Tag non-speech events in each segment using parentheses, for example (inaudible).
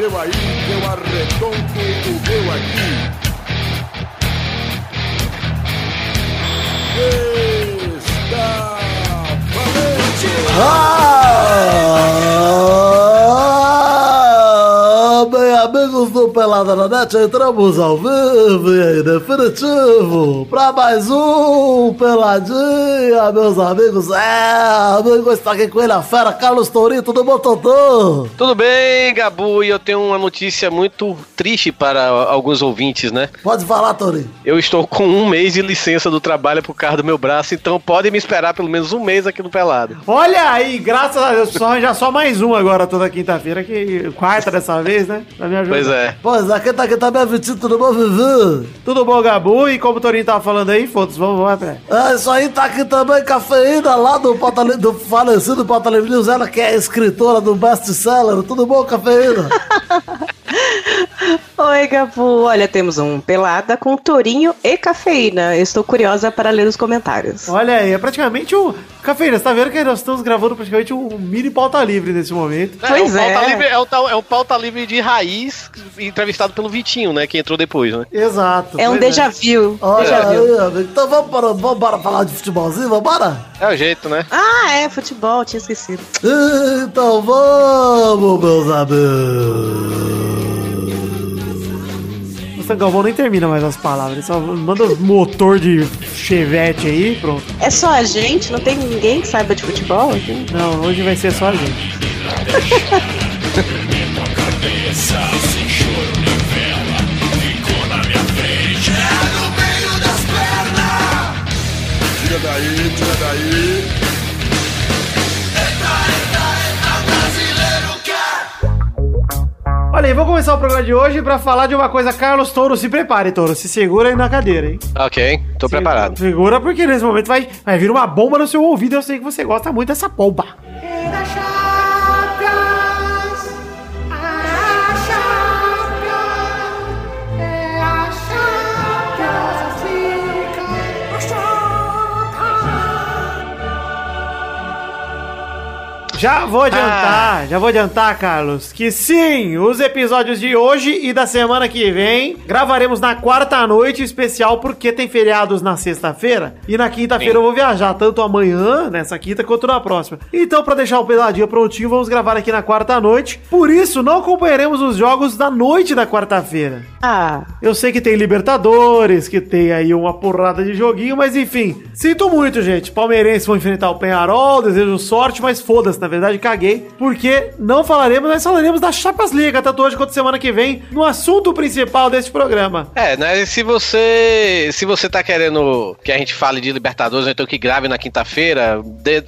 seu aí, eu arredondo o meu aqui. Está Pelada na Net, entramos ao vivo e em definitivo para mais um Peladinha, meus amigos. É, amigo, está aqui com ele a fera, Carlos Tourinho, tudo bom, Totô? Tudo bem, Gabu? E eu tenho uma notícia muito triste para alguns ouvintes, né? Pode falar, Tourinho. Eu estou com um mês de licença do trabalho por causa do meu braço, então podem me esperar pelo menos um mês aqui no Pelado. Olha aí, graças a Deus, só já só mais um agora toda quinta-feira, que quarta dessa vez, né? Pra me ajudar. Pois é. Pois, aqui tá aqui também, Vitinho, tudo bom, Vivi? Tudo bom, Gabu? E como o Torinho tava falando aí, foda-se, vamos, vamos atrás. É, isso aí tá aqui também, cafeína lá do, Pauta do falecido Pauta Livre News, ela que é escritora do best-seller. Tudo bom, cafeína? (laughs) Oi, Gabu. Olha, temos um pelada com tourinho e cafeína. Eu Estou curiosa para ler os comentários. Olha aí, é praticamente um. Cafeína, você tá vendo que nós estamos gravando praticamente um mini pauta livre nesse momento. Pois é, um pauta é. livre, é, um, é um pauta livre de raiz, entrevistado pelo Vitinho, né? Que entrou depois, né? Exato. É um pois déjà vu. Olha Déjà vu. aí. Então vamos para, vamos para falar de futebolzinho, vambora? É o jeito, né? Ah, é, futebol, tinha esquecido. Então vamos, meus amigos. Galvão nem termina mais as palavras, ele só manda motor de chevette aí, pronto. É só a gente? Não tem ninguém que saiba de futebol aqui? Não, hoje vai ser só a gente. Tira daí, tira daí. Olha aí, vou começar o programa de hoje pra falar de uma coisa. Carlos Touro, se prepare, Touro. Se segura aí na cadeira, hein? Ok, tô preparado. Segura porque nesse momento vai, vai vir uma bomba no seu ouvido. Eu sei que você gosta muito dessa bomba. Já vou adiantar, já vou adiantar, Carlos, que sim, os episódios de hoje e da semana que vem gravaremos na quarta noite especial porque tem feriados na sexta-feira e na quinta-feira eu vou viajar, tanto amanhã, nessa quinta, quanto na próxima. Então, pra deixar o peladinho prontinho, vamos gravar aqui na quarta noite. Por isso, não acompanharemos os jogos da noite da quarta-feira. Ah, Eu sei que tem Libertadores, que tem aí uma porrada de joguinho, mas enfim, sinto muito, gente. Palmeirense vão enfrentar o Penharol, desejo sorte, mas foda-se, na verdade, caguei, porque não falaremos, nós falaremos da Chapas Liga, tanto hoje quanto semana que vem, no assunto principal desse programa. É, né? Se você se você tá querendo que a gente fale de Libertadores, ou então que grave na quinta-feira,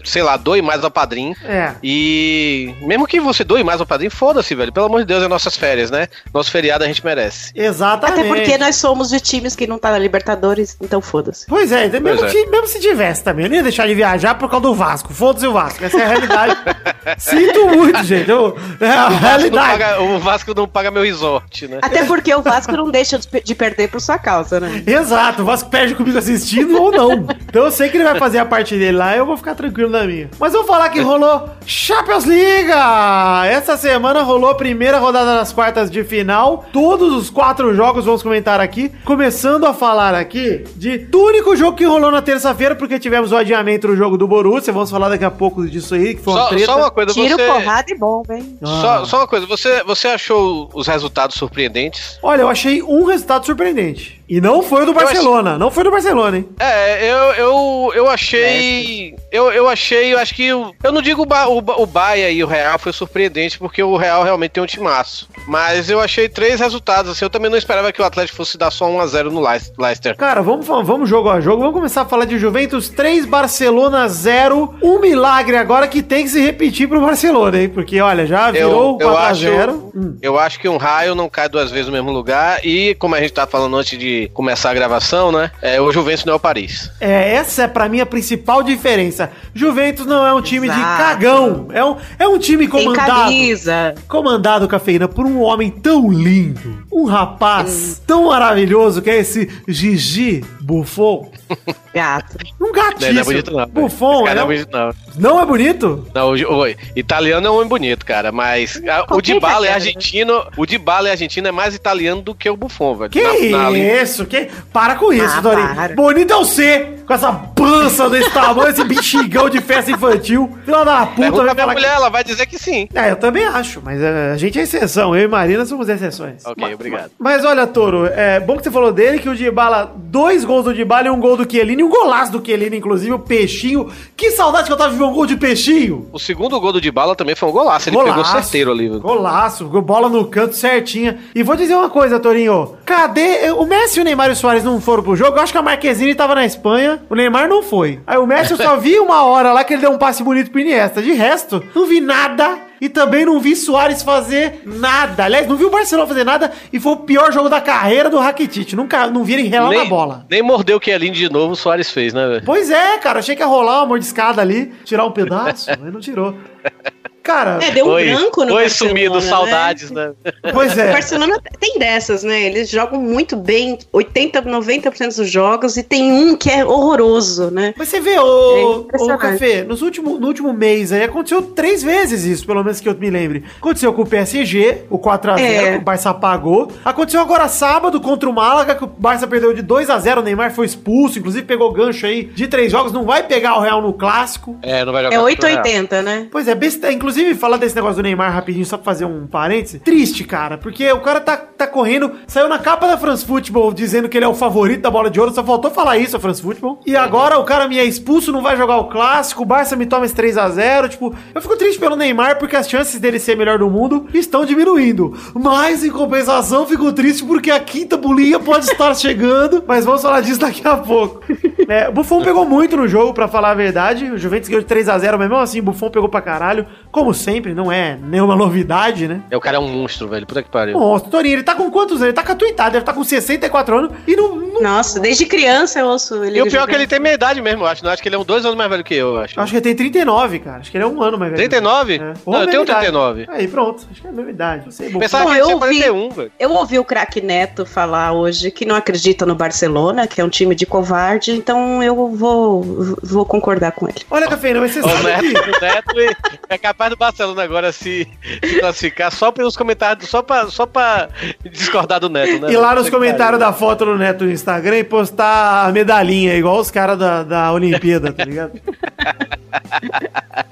sei lá, doe mais ao padrinho. É. E mesmo que você doe mais ao padrinho, foda-se, velho. Pelo amor de Deus, é nossas férias, né? Nosso feriado a gente merece. Exatamente. até porque nós somos de times que não tá na Libertadores, então foda-se. Pois é, mesmo, Pois é. que- mesmo se tivesse também, eu não ia deixar de viajar por causa do Vasco. Foda-se o Vasco, essa é a realidade. (laughs) (laughs) Sinto muito, gente. eu- é a O Vasco, não realidade. paga, o Vasco não paga meu resort, né? Até porque o Vasco não deixa de de perder por sua causa, né? Exato, o Vasco perde comigo assistindo ou não. Então eu sei que ele vai fazer a parte dele lá, eu vou ficar tranquilo na minha. Mas vou falar que rolou Champions Liga! Essa semana rolou a primeira rodada das quartas de final. Todos os quatro jogos vamos comentar aqui. Começando a falar aqui de do único jogo que rolou na terça-feira, porque tivemos o adiamento do jogo do Borussia. Vamos falar daqui a pouco disso aí, que foi uma Só. Só uma coisa, Tiro, você. porrada e bomba, hein? Só, só uma coisa, você, você achou os resultados surpreendentes? Olha, eu achei um resultado surpreendente. E não foi o do achei- Barcelona. Não foi do Barcelona, hein? É, eu, eu, eu achei. Eu, eu achei, eu acho que. o- Eu não digo o, Ba- o, o Bahia e o Real foi surpreendente, porque o Real realmente tem um timaço. Mas eu achei três resultados, assim. Eu também não esperava que o Atlético fosse dar só 1x0 no Leicester. Cara, vamos, vamos jogo a jogo. Vamos começar a falar de Juventus 3, Barcelona 0. Um milagre agora que tem que se repetir pro Barcelona, hein? Porque, olha, já virou eu, eu 4x0. acho, eu acho que um raio não cai duas vezes no mesmo lugar. E como a gente tá falando antes de começar a gravação, né? É, o Juventus não é o Paris. É, essa é pra mim a principal diferença. Juventus não é um time de Exato. cagão. É um, é um time comandado. camisa. Comandado, cafeína, por um homem tão lindo, um rapaz tão maravilhoso que é esse Gigi Buffon. (laughs) Gato. Um gatíssimo. Não é bonito, não. Buffon, é não é bonito, não. Não é bonito? Não, o, o italiano é um homem bonito, cara, mas ah, o Qualquer Dybala é italiano. argentino, o Dybala é argentino é mais italiano do que o Buffon, velho. Que Na- na- isso? Que... Para com isso, Ah, Dorinho. para. Bonito é você, com essa pança desse tamanho, esse bexigão de festa infantil. Filha da puta, Pergunta vai pra falar mulher, ela vai dizer que sim. É, eu também acho, mas é, a gente é exceção. Eu e Marina somos exceções. Ok, Ma- obrigado. Mas olha, Toro, é bom que você falou dele, que o Dybala, dois gols do Dybala e um gol do Chiellini, um golaço do Chiellini, inclusive, o Peixinho. Que saudade que eu tava de ver um gol de Peixinho. O segundo gol do Dybala também foi um golaço, ele pegou certeiro ali. Golaço, bola no canto certinha. E vou dizer uma coisa, Torinho. Cadê? O Messi, o Neymar e o Soares não foram pro jogo. Eu acho que a Marquezine tava na Espanha. O Neymar não foi. Aí o Messi eu só (laughs) vi uma hora lá que ele deu um passe bonito pro Iniesta. De resto, não vi nada. E também não vi Soares fazer nada. Aliás, não vi o Barcelona fazer nada. E foi o pior jogo da carreira do Rakitic. Nunca, não vi ele relar na Nem, bola. nem mordeu o que ali de novo o Soares fez, né, velho? Pois é, cara. Achei que ia rolar uma mordiscada ali. Tirar um pedaço. (laughs) mas não tirou. Cara, É, deu um Foi, branco no foi Barcelona, sumido, né? saudades, né? pois O é. (laughs) Barcelona tem dessas, né? Eles jogam muito bem, 80, 90% dos jogos, e tem um que é horroroso, né? Mas você vê, É ô, ô impressionante. Café, nos último, no último mês aí aconteceu três vezes isso, pelo menos que eu me lembre. Aconteceu com o PSG, o 4x0, É. o Barça apagou. Aconteceu agora sábado contra o Málaga, que o Barça perdeu de 2x0, o Neymar foi expulso, inclusive pegou gancho aí de três jogos, não vai pegar o Real no clássico. É, não vai jogar É contra o Real. 880, né? Pois é, besta, inclusive falar desse negócio do Neymar rapidinho, só pra fazer um parêntese. Triste, cara, porque o cara tá, tá correndo, saiu na capa da France Football dizendo que ele é o favorito da bola de ouro, só faltou falar isso a France Football. E agora o cara me é expulso, não vai jogar o clássico, o Barça me toma esse 3x0. Tipo, eu fico triste pelo Neymar porque as chances dele ser melhor do mundo estão diminuindo. Mas em compensação, fico triste porque a quinta bolinha pode estar (laughs) chegando, mas vamos falar disso daqui a pouco. É, o Buffon pegou muito no jogo, pra falar a verdade. O Juventus ganhou de 3x0, mas mesmo assim o Buffon pegou pra caralho. Como sempre, não é nenhuma novidade, né? É, o cara é um monstro, velho. Puta que pariu. Nossa, Torinho, ele tá com quantos anos? Ele tá com a tua idade, deve estar com 64 anos e não. não- Nossa, desde criança eu ouço ele. E o pior é que ele tem minha idade mesmo, eu acho. Não, acho que ele é um dois anos mais velho que eu, eu acho. Acho que ele tem 39, cara. Acho que ele é um ano mais velho. 39? É. Não, Ou eu tenho mesma idade. 39. Aí, pronto. Acho que é a mesma idade. Você é bom. Pensava Bom, que ele eu tinha ouvi- 41, velho. Eu ouvi o craque Neto falar hoje que não acredita no Barcelona, que é um time de covarde, então eu vou, vou concordar com ele. Olha, Cafeína, mas você O sabe Neto, que... o Neto é capaz do Barcelona agora se, se classificar só pelos comentários, só pra, só pra discordar do Neto, né? Ir lá nos comentários pariu. da foto do Neto no Instagram e postar a medalhinha, igual os caras da, da Olimpíada, tá ligado? (laughs)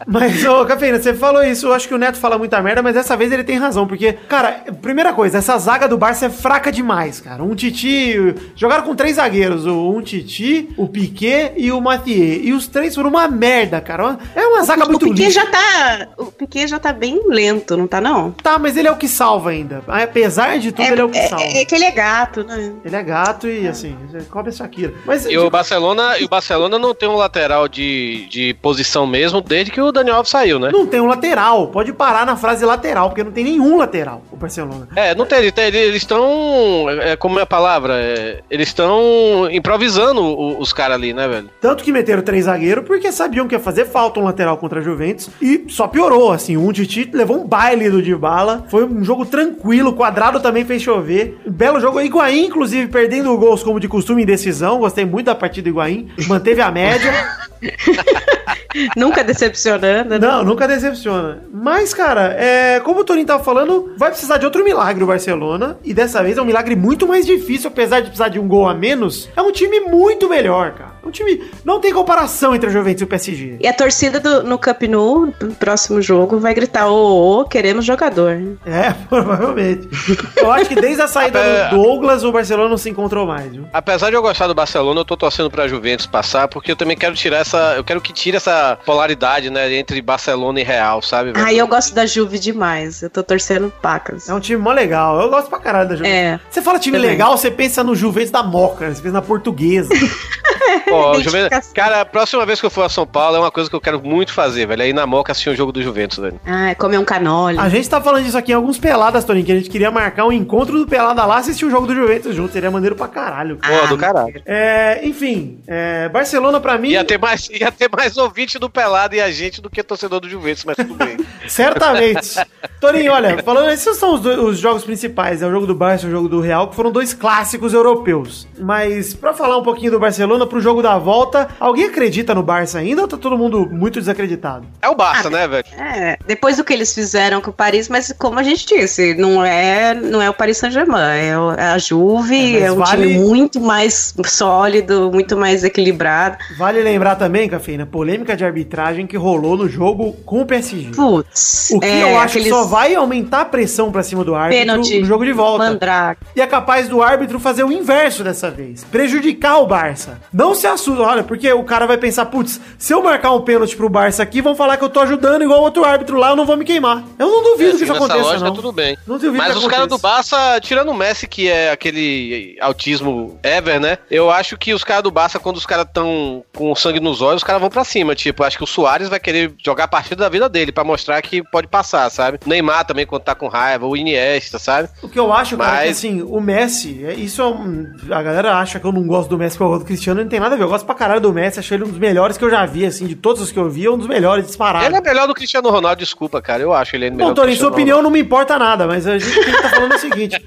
mas, ô, Cafeína, você falou isso, eu acho que o Neto fala muita merda, mas dessa vez ele tem razão, porque, cara, primeira coisa, essa zaga do Barça é fraca demais, cara. Um Titi, jogaram com três zagueiros, o um Titi, o Piquet e o Mathieu, e os três foram uma merda, cara. É uma zaga o muito Piquet lixo. já tá. O Piquet já tá bem lento, não tá, não? Tá, mas ele é o que salva ainda. Apesar de tudo, ele é o que salva. é, é que ele é gato, né? Ele é gato e assim, cobre a Shakira. Mas E o Barcelona, e o Barcelona não tem um lateral de, de posição mesmo desde que o Daniel Alves saiu, né? não tem um lateral. Pode parar na frase lateral, porque não tem nenhum lateral o Barcelona. É, não tem, tem- eles estão, é, como é a palavra, É, eles estão improvisando o- os caras ali, né, velho? Tanto que meteram três zagueiros porque sabiam que ia fazer falta um lateral contra a Juventus e só piorou, assim. Um Titi levou um baile do Dybala. Foi um jogo tranquilo, o quadrado também fez chover. Um belo jogo. Higuaín, inclusive, perdendo gols como de costume em decisão. Gostei muito da partida do Higuaín. Manteve a média. (laughs) Nunca decepcionando, né? Não, nunca decepciona. Mas, cara, é, como o Toninho tava falando, vai precisar de outro milagre o Barcelona. E dessa vez é um milagre muito mais difícil, apesar de precisar de um gol a menos. É um time muito melhor, cara. É um time. Não tem comparação entre a Juventus e o PSG. E a torcida do- no Camp Nou, no próximo jogo, vai gritar: ô, ô, queremos jogador. É, (laughs) provavelmente. Eu acho que desde a saída do Douglas, o Barcelona não se encontrou mais, viu? Apesar de eu gostar do Barcelona, eu tô torcendo pra Juventus passar, porque eu também quero tirar essa. Eu quero que tire essa polaridade, né, entre Barcelona e Real, sabe? velho? Ai, eu gosto da Juve demais. Eu tô torcendo pacas. É um time mó legal. Eu gosto pra caralho da Juventus. É. Você fala time Também. legal, você pensa no Juventus da Moca, né? você pensa na portuguesa. (laughs) O Juventus, cara, a próxima vez que eu for a São Paulo é uma coisa que eu quero muito fazer, velho. É ir na Moca assistir um jogo do Juventus, velho. Ah, comer um canole. A gente tá falando disso aqui em alguns peladas, Toninho, que a gente queria marcar um encontro do Pelada lá e assistir o jogo do Juventus junto. Seria maneiro pra caralho. Pô, Ah, do caralho. É, enfim, é, Barcelona pra mim, Ia ter, mais, ia ter mais ouvinte do Pelado e a gente do que torcedor do Juventus, mas tudo bem. (laughs) certamente. Toninho, olha, falando, esses são os, do- os jogos principais, é o jogo do Barça e o jogo do Real, que foram dois clássicos europeus. Mas pra falar um pouquinho do Barcelona, pro jogo da volta, alguém acredita no Barça ainda ou tá todo mundo muito desacreditado? É o Barça, né, velho? É, depois do que eles fizeram com o Paris, mas como a gente disse, não é, não é o Paris Saint-Germain, é, o- é a Juve, É, é, um vale- time muito mais sólido, muito mais equilibrado. Vale lembrar também, Cafeína, polêmica de arbitragem que rolou no jogo com o PSG. Putz, O que é, eu acho que aqueles só vai aumentar a pressão pra cima do árbitro pênalti, no jogo de volta. Mandrake. E é capaz do árbitro fazer o inverso dessa vez. Prejudicar o Barça. Não se assusta, olha, porque o cara vai pensar, putz, se eu marcar um pênalti pro Barça aqui, vão falar que eu tô ajudando igual outro árbitro lá, eu não vou me queimar. Eu não duvido que isso É, Seguindo essa aconteça, lógica, não. tudo bem. Não duvido Mas que os caras do. Barça, tirando o Messi, que é aquele autismo ever, né? Eu acho que os caras do Barça, quando os caras estão com sangue nos olhos, os caras vão pra cima. Tipo, acho que o Soares vai querer jogar a partida da vida dele pra mostrar que pode passar, sabe? O Neymar também, quando tá com raiva, o Iniesta, sabe? O que eu acho, cara, é que Mas- assim, o Messi, é- isso é um, A galera acha que eu não gosto do Messi eu gosto do Cristiano, não tem nada a ver. Eu gosto pra caralho do Messi, achei ele um dos melhores que eu já vi, assim, de todos os que eu vi, é um dos melhores disparados. Ele é melhor do Cristiano Ronaldo, desculpa, cara. Eu acho ele melhor Bom, Tony, sua opinião não me importa nada, mas a gente tem que tá falando o seguinte: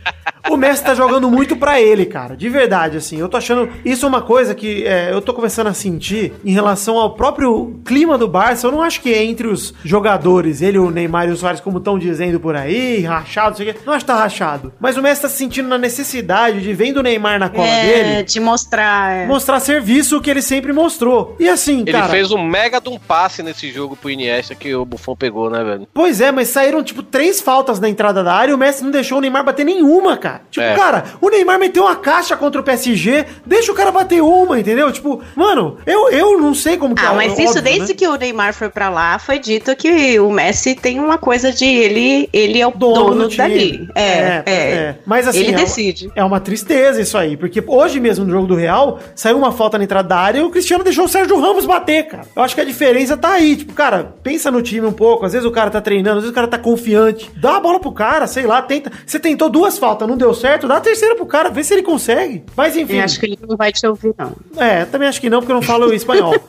o Messi tá jogando muito pra ele, cara. De verdade, assim. Eu tô achando. Isso é uma coisa que é, eu tô começando a sentir em relação ao próprio clima do Barça. Eu não acho que é entre os jogadores, ele, o Neymar e o Soares, como estão dizendo por aí, rachado, não sei o. Não acho que tá rachado. Mas o Messi tá se sentindo na necessidade de, vendo o Neymar na cola É, dele, de mostrar. é. mostrar serviço que ele sempre mostrou. E assim, Ele cara. fez um mega de um passe nesse jogo pro Iniesta que o Buffon pegou, né, velho? Pois é, mas saíram, tipo, três faltas na entrada da área e o Messi não deixou o Neymar bater nenhuma, cara. Tipo, É. cara, o Neymar meteu uma caixa contra o PSG, deixa o cara bater uma, entendeu? Tipo, mano, eu, eu não sei como que Ah, é, mas óbvio, isso desde né? que o Neymar foi pra lá, foi dito que o Messi tem uma coisa de ele, ele é o dono, time. dali. É, é. Mas assim, ele é uma- decide. É uma tristeza isso aí, porque hoje mesmo no jogo do Real, saiu uma falta na entrada da área e o Cristiano deixou o Sérgio Ramos bater, cara. Eu acho que a diferença tá aí. Tipo, cara, pensa no time um pouco. Às vezes o cara tá treinando, às vezes o cara tá confiante. Dá a bola pro cara, sei lá, tenta. Você tentou duas faltas, não deu certo, dá a terceira pro cara, vê se ele consegue. Mas enfim. Eu acho que ele não vai te ouvir, não. É, também acho que não, porque eu não falo espanhol. (laughs)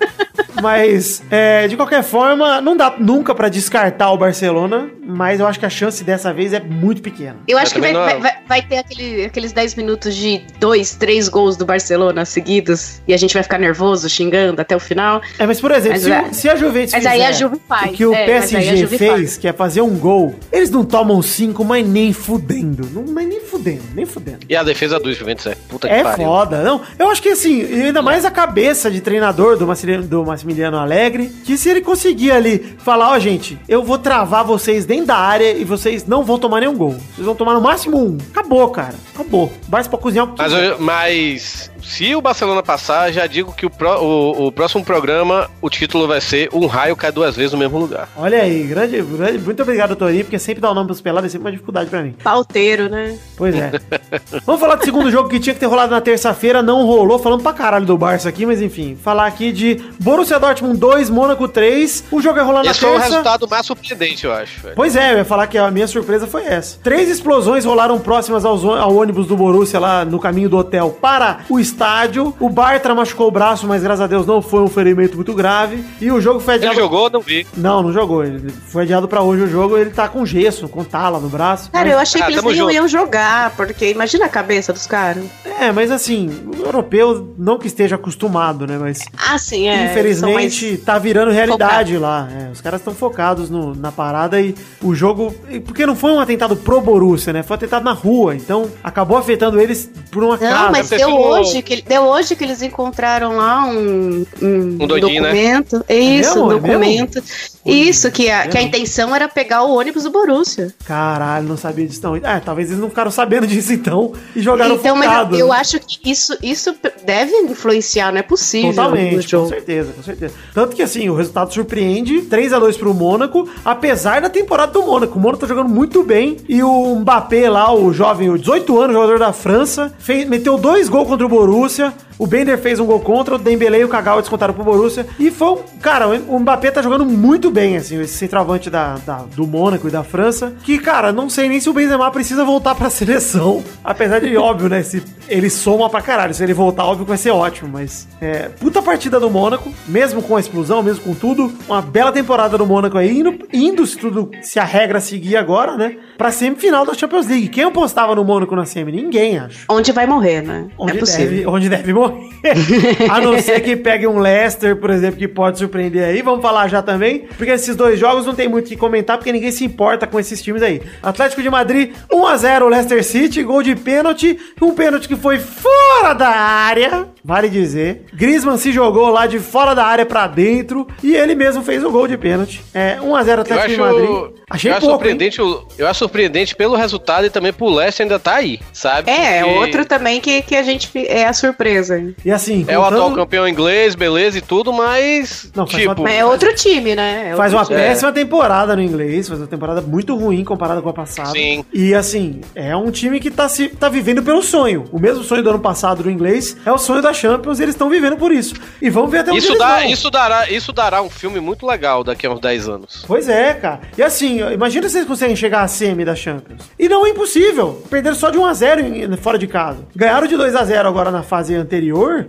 mas, é, de qualquer forma, não dá nunca pra descartar o Barcelona, mas eu acho que a chance dessa vez é muito pequena. Eu acho que vai, não- vai, vai- vai ter aquele- aqueles 10 minutos de dois, três gols do Barcelona seguidos e a gente vai ficar nervoso, xingando até o final. É, mas por exemplo, Mas se, é- se a Juventus mas aí fizer a Juve faz, o que o é, aí PSG fez, faz. que é fazer um gol, eles não tomam cinco, mas nem fudendo. Não, mas nem fudendo, nem fudendo. E a defesa do Juventus é puta que É pariu. foda, não. Eu acho que assim, e ainda mais a cabeça de treinador do Massimiliano, do Massimiliano Alegre, que se ele conseguir ali falar, ó, gente, eu vou travar vocês dentro da área e vocês não vão tomar nenhum gol. Vocês vão tomar no máximo um. Acabou, cara. Acabou. Barça pra cozinhar o que Mas, mas se o Barcelona passar, já digo que o, pró- o- o próximo programa, o título vai ser Um Raio Cai Duas Vezes no Mesmo Lugar. Olha aí, grande, grande- muito obrigado, Torinho, porque sempre dá o nome pros pelados é sempre uma dificuldade pra mim. Pauteiro, né? Pois é. (laughs) Vamos falar do segundo jogo que tinha que ter rolado na terça-feira, não rolou, falando pra caralho do Barça aqui, mas enfim. Falar aqui de Borussia Dortmund 2, Mônaco 3. O jogo ia rolar na Esse foi o terça. resultado mais surpreendente, eu acho. velho. Pois é, eu ia falar que a minha surpresa foi essa. Três explosões rolaram próximas aos ao ônibus do Borussia lá no caminho do hotel para o estádio. O Bartra machucou o braço, mas graças a Deus não foi um ferimento muito grave. E o jogo foi Ele adiado. jogou, não vi. Não, não jogou. Ele foi adiado pra hoje o jogo. Ele tá com gesso, com tala no braço. Cara, Mas- eu achei Ah, que eles nem junto. iam jogar, porque imagina a cabeça dos caras. É, mas assim, o europeu não que esteja acostumado, né? Mas Ah, sim, é. infelizmente tá virando realidade lá. É, os caras estão focados no- na parada e o jogo. Porque não foi um atentado pro Borussia, né? Foi um atentado na rua. Então acabou afetando eles por uma Não, casa. mas ter deu hoje, que, deu hoje que eles encontraram lá um, um, Um doidinho, né? documento. Isso, mesmo? um É documento. Isso, que a, que a intenção era pegar o ônibus do Borussia. Caralho, não sabia disso não. É, talvez eles não ficaram sabendo disso então e jogaram então, mas focado. eu, eu acho que isso, isso deve influenciar, não é possível Totalmente, com certeza, com certeza. Tanto que assim, o resultado surpreende, 3 a 2 pro Mônaco, apesar da temporada do Mônaco. O Mônaco tá jogando muito bem e o Mbappé lá, o jovem, o 18 anos, jogador da França, fez, meteu dois gols contra o Borussia. O Bender fez um gol contra, o Dembele e o Kagawa descontaram pro Borussia. E foi, um- cara, o Mbappé tá jogando muito bem, assim, esse centroavante da, da- do Mônaco e da França. Que, cara, não sei nem se o Benzema precisa voltar pra (laughs) seleção. Apesar de, óbvio, né, se ele soma pra caralho. Se ele voltar, óbvio que vai ser ótimo. Mas, é, puta partida do Mônaco, mesmo com a explosão, mesmo com tudo. Uma bela temporada do Mônaco aí, indo, indo se tudo, se a regra seguir agora, né, pra semifinal da Champions League. Quem apostava no Mônaco na semi? Ninguém, acho. Onde vai morrer, né? Onde, é possível. deve, onde deve morrer. (laughs) a não ser que pegue um Leicester, por exemplo, que pode surpreender aí. Vamos falar já também. Porque esses dois jogos não tem muito o que comentar, porque ninguém se importa com esses times aí. Atlético de Madrid, 1x0 Leicester City, gol de pênalti. Um pênalti que foi fora da área, vale dizer. Griezmann se jogou lá de fora da área pra dentro. E ele mesmo fez o gol de pênalti. É, 1x0 Eu Atlético acho, de Madrid. Achei eu acho pouco, surpreendente, eu acho surpreendente pelo resultado e também pro Leicester ainda tá aí, sabe? É, é Porque outro também que, que a gente é a surpresa. E assim, É o atual contando- campeão inglês, beleza e tudo, mas. Não, tipo. uma- Mas é outro time, né? É Faz uma É. péssima temporada no inglês, faz uma temporada muito ruim comparada com a passada. Sim. E assim, é um time que tá, se, tá vivendo pelo sonho. O mesmo sonho do ano passado do inglês é o sonho da Champions e eles estão vivendo por isso. E vamos ver até onde Isso, eles dá, vão. isso, dará, isso dará um filme muito legal daqui a uns 10 anos. Pois é, cara. E assim, imagina se eles conseguem chegar à semi da Champions. E não é impossível. Perderam só de 1x0 em- fora de casa. Ganharam de 2x0 agora na fase anterior.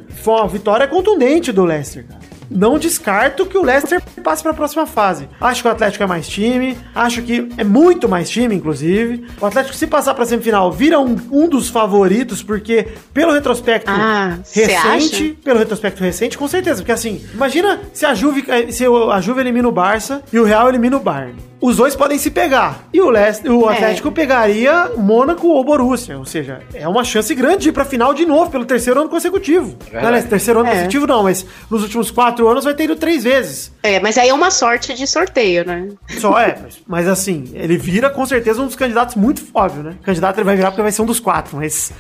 Foi uma vitória contundente do Leicester, cara. Não descarto que o Leicester passe para a próxima fase. Acho que o Atlético é mais time, acho que é muito mais time, inclusive. O Atlético, se passar para semifinal, vira um, um dos favoritos, porque pelo retrospecto Ah, recente, acha? pelo retrospecto recente, com certeza. Porque assim, imagina se a Juve, eh, se a Juve elimina o Barça e o Real elimina o Bayern. Os dois podem se pegar. E o, Leicester, o É. Atlético pegaria Mônaco ou Borussia. Ou seja, é uma chance grande de ir pra final de novo, pelo terceiro ano consecutivo. Verdade. Aliás, terceiro ano É. consecutivo não, mas nos últimos quatro anos vai ter ido três vezes. É, mas aí é uma sorte de sorteio, né? Só é, mas, mas assim, ele vira com certeza um dos candidatos muito óbvio, né? Candidato ele vai virar porque vai ser um dos quatro, mas.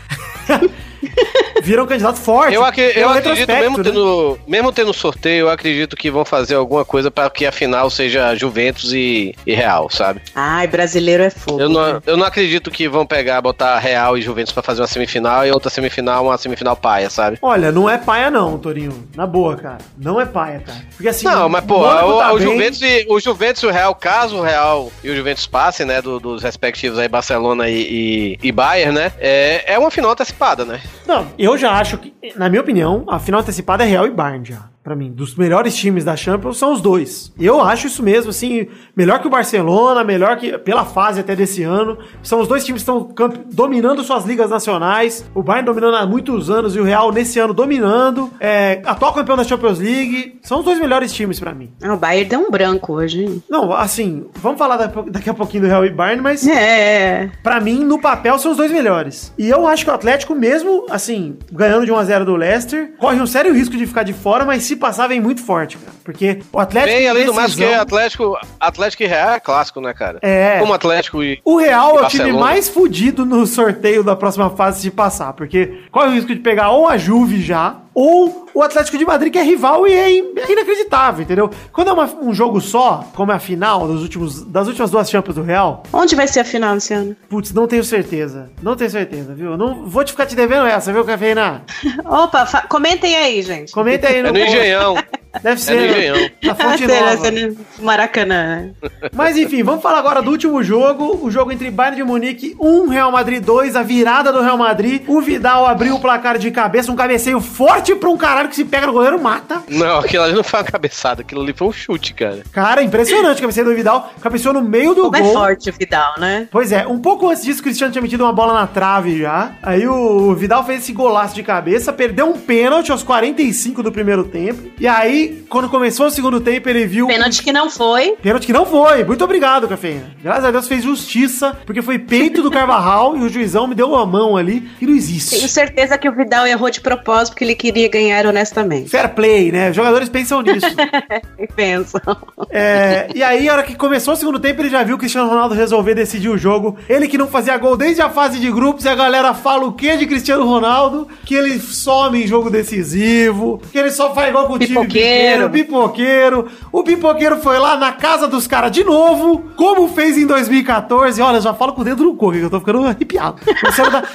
Vira um candidato forte. Eu, acre- pelo eu acredito, mesmo né? tendo, mesmo tendo sorteio, eu acredito que vão fazer alguma coisa para que a final seja Juventus e, e Real, sabe? Ai, brasileiro é fogo. Eu né? não, eu não acredito que vão pegar, botar Real e Juventus para fazer uma semifinal e outra semifinal, uma semifinal paia, sabe? Olha, não é paia não, Torinho. Na boa, cara. Não é paia, cara. Porque assim. Não, mas pô, o, tá o bem. Juventus e, o Juventus e o Real, caso o Real e o Juventus passem, né, do- dos respectivos aí Barcelona e, e, e Bayern, né, é, é uma final antecipada, né? Não, eu já acho que, na minha opinião, a final antecipada é Real e Bayern já. Pra mim, dos melhores times da Champions são os dois. Eu acho isso mesmo, assim, melhor que o Barcelona, melhor que pela fase até desse ano. São os dois times que estão dominando suas ligas nacionais. O Bayern dominando há muitos anos e o Real nesse ano dominando. É, atual campeão da Champions League. São os dois melhores times pra mim. Ah, o Bayern deu um branco hoje, hein? Não, assim, vamos falar da- daqui a pouquinho do Real e Bayern, mas É. Pra mim, no papel, são os dois melhores. E eu acho que o Atlético, mesmo assim, ganhando de 1x0 do Leicester, corre um sério risco de ficar de fora, mas se passar, vem muito forte, cara. Porque o Atlético. Bem, em além do mais, que Atlético, Atlético e Real é clássico, né, cara? É. Como Atlético e. O Real é o time mais fudido no sorteio da próxima fase se passar, porque corre o risco de pegar ou a Juve já, ou o Atlético de Madrid, que é rival e é, é inacreditável, entendeu? Quando é uma- um jogo só, como é a final dos últimos, das últimas duas Champions do Real, Onde vai ser a final esse ano? putz, não tenho certeza. Não tenho certeza, viu? Eu Não vou te ficar te devendo essa, viu, Cafeína? (laughs) Opa, comentem aí, gente. Comenta aí É no Engenhão. (laughs) Deve ser. Engenhão. Na Fonte Nova. é Maracanã. né? Mas enfim, vamos falar agora do último jogo. O jogo entre Bayern de Munique 1, Real Madrid 2. A virada do Real Madrid. O Vidal abriu o placar de cabeça. Um cabeceio forte pra um caralho que se pega no goleiro, mata. Não, aquilo ali não foi uma cabeçada, aquilo ali foi um chute, cara. Cara, impressionante o cabeceio do Vidal. Cabeceou no meio do Como é gol. forte o Vidal, né? Pois é, um pouco antes disso, o Cristiano tinha metido uma bola na trave já. Aí o Vidal fez esse golaço de cabeça, perdeu um pênalti aos 45 do primeiro tempo. E aí, quando começou o segundo tempo, ele viu. Pênalti que não foi. Pênalti que não foi. Muito obrigado, Cafeína. Graças a Deus fez justiça, porque foi peito do Carvajal (laughs) e o juizão me deu uma mão ali que não Tenho existe. certeza que o Vidal errou de propósito porque ele queria ganhar honestamente. Fair play, né? Os jogadores pensam nisso. (laughs) Pensam. É, e aí, a hora que começou o segundo tempo, ele já viu o Cristiano Ronaldo resolver decidir o jogo. Ele que não fazia gol desde a fase de grupos, e a galera fala o que de Cristiano Ronaldo? Que ele some em jogo decisivo, que ele só faz igual com o time Pipoqueiro. pipoqueiro, pipoqueiro. O pipoqueiro foi lá na casa dos caras de novo, como fez em 2014. Olha, já falo com o dedo no cu, que eu tô ficando arrepiado. A dar-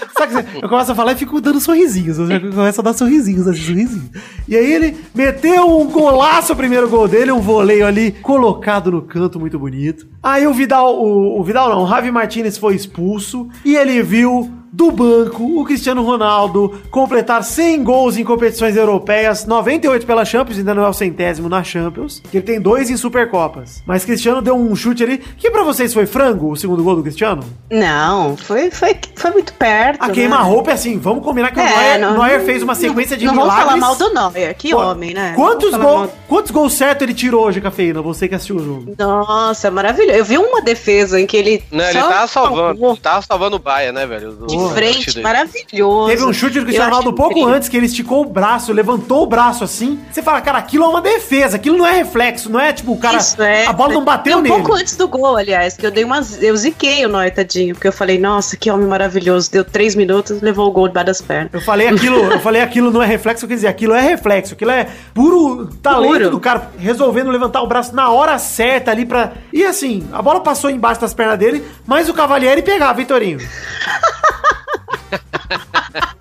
eu começo a falar e fico dando sorrisinhos. Eu começo a dar sorrisinhos, assim, sorrisinhos. E aí ele meteu um golaço, o primeiro gol dele, um voleio ali colocado no canto, muito bonito. Aí o Vidal, o, o Vidal não, o Javi Martinez foi expulso e ele viu do banco o Cristiano Ronaldo completar 100 gols em competições europeias, 98 pela Champions, ainda não é o centésimo na Champions, que ele tem dois em Supercopas. Mas Cristiano deu um chute ali, que pra vocês foi frango, o segundo gol do Cristiano? Não, foi, foi, foi muito perto. A queima-roupa é assim, vamos combinar que o É, Neuer, não- Neuer fez uma sequência de não milagres. Não vamos falar mal do Neuer, que Qu- homem, né? Quantos, Não quantos gols certos ele tirou hoje, Cafeína? Você que assistiu o jogo. Nossa, maravilhoso. Eu vi uma defesa em que ele. Não, ele tava salvando. salvou Ele tava salvando o Baia, né, velho? Do- De frente, maravilhoso. Teve um chute do Cristiano Ronaldo pouco incrível. antes, que ele esticou o braço, levantou o braço assim. Você fala, cara, aquilo é uma defesa, aquilo não é reflexo, não é tipo, o cara. Isso, é. A bola não bateu E um nele. pouco antes do gol, aliás, que eu dei umas. Eu ziquei o Neuer, tadinho, porque eu falei, nossa, que homem maravilhoso. Deu três minutos, levou o gol debaixo das pernas. Eu falei aquilo, eu falei aquilo não é reflexo, quer dizer, aquilo é reflexo, aquilo é puro talento Puro. do cara resolvendo levantar o braço na hora certa ali pra. E assim, a bola passou embaixo das pernas dele, mas o Cavalieri pegava, Vitorinho. (laughs)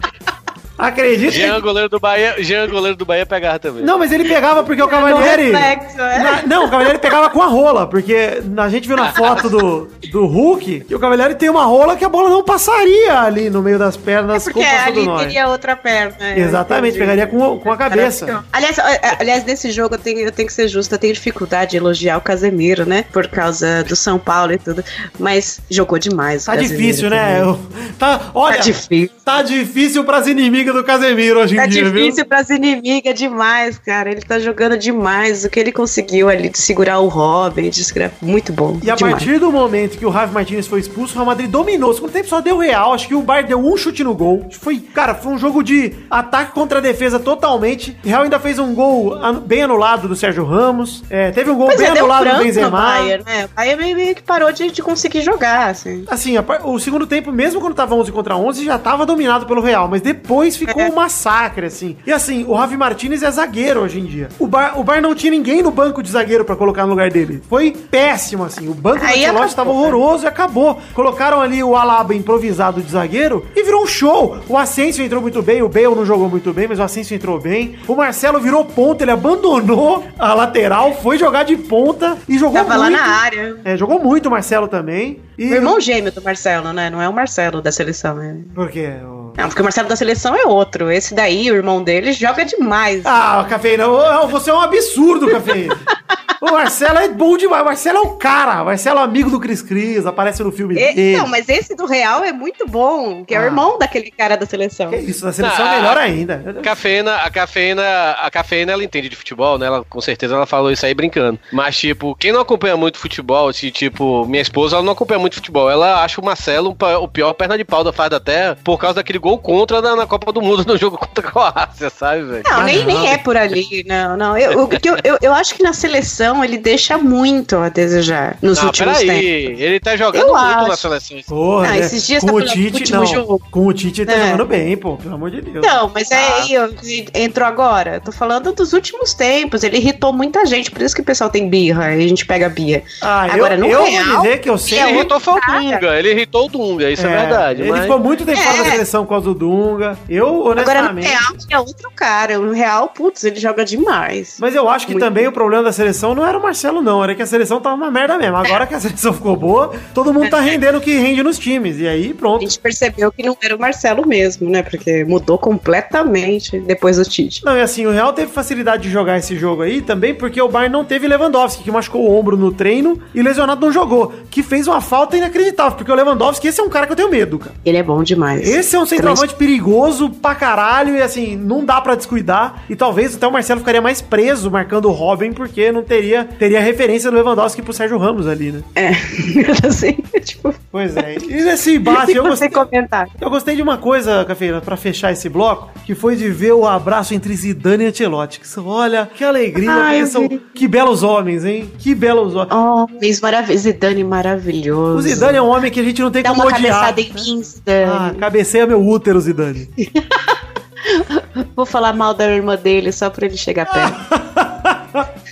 Acredita? Jean, goleiro do Bahia, Jean, goleiro do Bahia, pegava também. Não, mas ele pegava porque o Cavalieri. reflexo, é. Na- não, o Cavalieri pegava com a rola, porque a gente viu na foto do, do Hulk que o Cavalieri tem uma rola que a bola não passaria ali no meio das pernas Porque passou do ali teria outra perna. é, Exatamente, entendi. pegaria com, com a cabeça. Aliás, é, aliás, nesse jogo eu tenho, eu tenho que ser justa, eu tenho dificuldade de elogiar o Casemiro, né? Por causa do São Paulo e tudo. Mas jogou demais. o Tá Casemiro difícil, né? Eu- Tá, olha, Tá difícil. tá difícil pras inimigas do Casemiro hoje em Tá dia, difícil viu? pras inimigas demais, cara. Ele tá jogando demais. O que ele conseguiu ali de segurar o Robin, de segurar... muito bom. E a demais. partir do momento que o Javi Martinez foi expulso, o Real Madrid dominou. O segundo tempo só deu real. Acho que o Bayern deu um chute no gol. Foi, cara, foi um jogo de ataque contra a defesa totalmente. O Real ainda fez um gol bem anulado do Sérgio Ramos. É, teve um gol Pois bem é, anulado do Benzema. Bayern, né? O Bayern meio, meio que parou de, de conseguir jogar, assim. Assim, a o segundo tempo, mesmo quando tava 11 contra 11, já tava dominado pelo Real, mas depois ficou um massacre, assim. E assim, o Javi Martinez é zagueiro hoje em dia. O Bar, o Bar não tinha ninguém no banco de zagueiro pra colocar no lugar dele. Foi péssimo, assim. O banco do Ancelotti acabou, tava né? horroroso e acabou. Colocaram ali o Alaba improvisado de zagueiro e virou um show. O Asensio entrou muito bem, o Bale não jogou muito bem, mas o Asensio entrou bem. O Marcelo virou ponta, ele abandonou a lateral, foi jogar de ponta e jogou Tava lá muito. na área. É, jogou muito o Marcelo também. E O irmão gêmeo do Marcelo, né? Não é o Marcelo da seleção, né? Por quê? O- Não, porque o Marcelo da seleção é outro. Esse daí, o irmão dele, joga demais. Ah, Cafeína, você é um absurdo, Cafeína. (laughs) o Marcelo é bom demais. O Marcelo é o cara. O Marcelo é amigo do Cris Cris, aparece no filme E- dele. não, mas esse do Real é muito bom, que é Ah. o irmão daquele cara da seleção. Que isso, na seleção Ah, é melhor ainda. A cafeína, a cafeína, a cafeína, ela entende de futebol, né? Ela, com certeza ela falou isso aí brincando. Mas, tipo, quem não acompanha muito futebol, se, tipo, minha esposa, ela não acompanha muito futebol. Ela acha o Marcelo o pior perna de pau da face da terra por causa daquele gol contra na, na Copa do Mundo (laughs) no jogo contra a Croácia, sabe, velho? Não, Ah, nem, nem é por ali, não, não. Eu, eu, eu, eu acho que na seleção ele deixa muito a desejar nos Não, últimos tempos. peraí. Ele tá jogando Eu muito na acho. seleção. Porra, Ah, né? esses dias com tá o Tite, não. jogo. Com o Tite ele tá É. jogando bem, pô, pelo amor de Deus. Não, mas é Ah. aí, ó, entrou agora. Eu Tô falando dos últimos tempos. Ele irritou muita gente, por isso que o pessoal tem birra e a gente pega birra. Ah, Agora, eu, no eu Real, vou dizer que eu sei. Ele é irritou foi o. Dunga, ele irritou o Dunga, isso é, verdade. Ele mas- ficou muito tempo fora da É. seleção por causa do Dunga. Eu, Agora no honestamente. Real é outro cara. No Real, putz, ele joga demais. Mas eu acho que Muito. também o problema da seleção não era o Marcelo, não. Era que a seleção tava uma merda mesmo. Agora que a (laughs) seleção ficou boa, todo mundo tá rendendo o que rende nos times. E aí, A pronto. gente percebeu que não era o Marcelo mesmo, né? Porque mudou completamente depois do Tite. Não, e assim, o Real teve facilidade de jogar esse jogo aí também porque o Bayern não teve Lewandowski, que machucou o ombro no treino e lesionado não jogou. Que fez uma falta inacreditável, porque o Lewandowski, esse é um cara que eu tenho medo, cara. Ele é bom demais. Esse é um centroavante perigoso pra caralho e assim, não dá pra descuidar. E talvez até o Marcelo ficaria mais preso marcando o Robin, porque não teria, teria referência do Lewandowski pro Sérgio Ramos ali, né? É, (laughs) assim, tipo, Pois é. E nesse embate, (laughs) eu gostei, comentar. eu gostei de uma coisa, Cafeína, pra fechar esse bloco, que foi de ver o abraço entre Zidane e Ancelotti. Olha, que alegria. Ai, que são, belos homens, hein? Que belos homens. Homens maravilhosos. Zidane maravilhoso. O Zidane é um homem que a gente não tem Dá como uma odiar. cabeçada em mim, Zidane. Ah, cabeceia meu útero, Zidane. (laughs) Vou falar mal da irmã dele só pra ele chegar perto.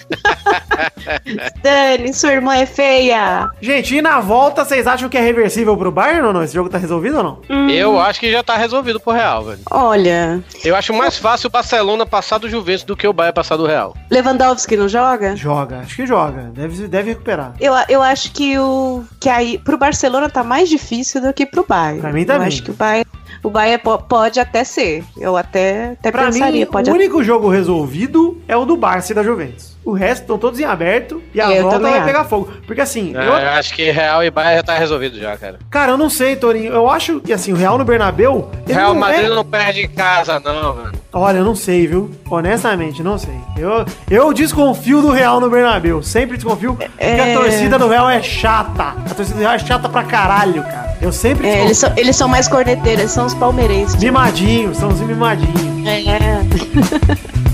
(laughs) Dani, sua irmã é feia. Gente, e na volta, vocês acham que é reversível pro Bayern ou não? Esse jogo tá resolvido ou não? Eu acho que já tá resolvido pro Real, velho. Olha, Eu acho mais fácil o Barcelona passar do Juventus do que o Bayern passar do Real. Lewandowski não joga? Joga, acho que joga. Deve, deve recuperar. Eu, eu acho que o que aí pro Barcelona tá mais difícil do que pro Bayern. Pra mim Eu também. acho que o Bayern, o po- pode até ser. Eu até, até Pra pensaria, mim, pode o até. único jogo resolvido é o do Barça e da Juventus. O resto estão todos em aberto e a Eu volta vai acho. pegar fogo. Porque assim, É, eu, eu acho que Real e Bayern já tá resolvido já, cara. cara, eu não sei, Torinho. Eu acho que assim, o Real no Bernabéu. ele Real não Madrid é- não perde em casa, não, velho. Olha, eu não sei, viu? Honestamente, não sei. Eu, eu desconfio do Real no Bernabéu. Sempre desconfio porque a É. torcida do Real é chata. A torcida do Real é chata pra caralho, cara. Eu sempre É, desconfio. eles, são, eles são mais corneteiros, eles são os palmeirenses. Mimadinhos, são os mimadinhos. É. (laughs)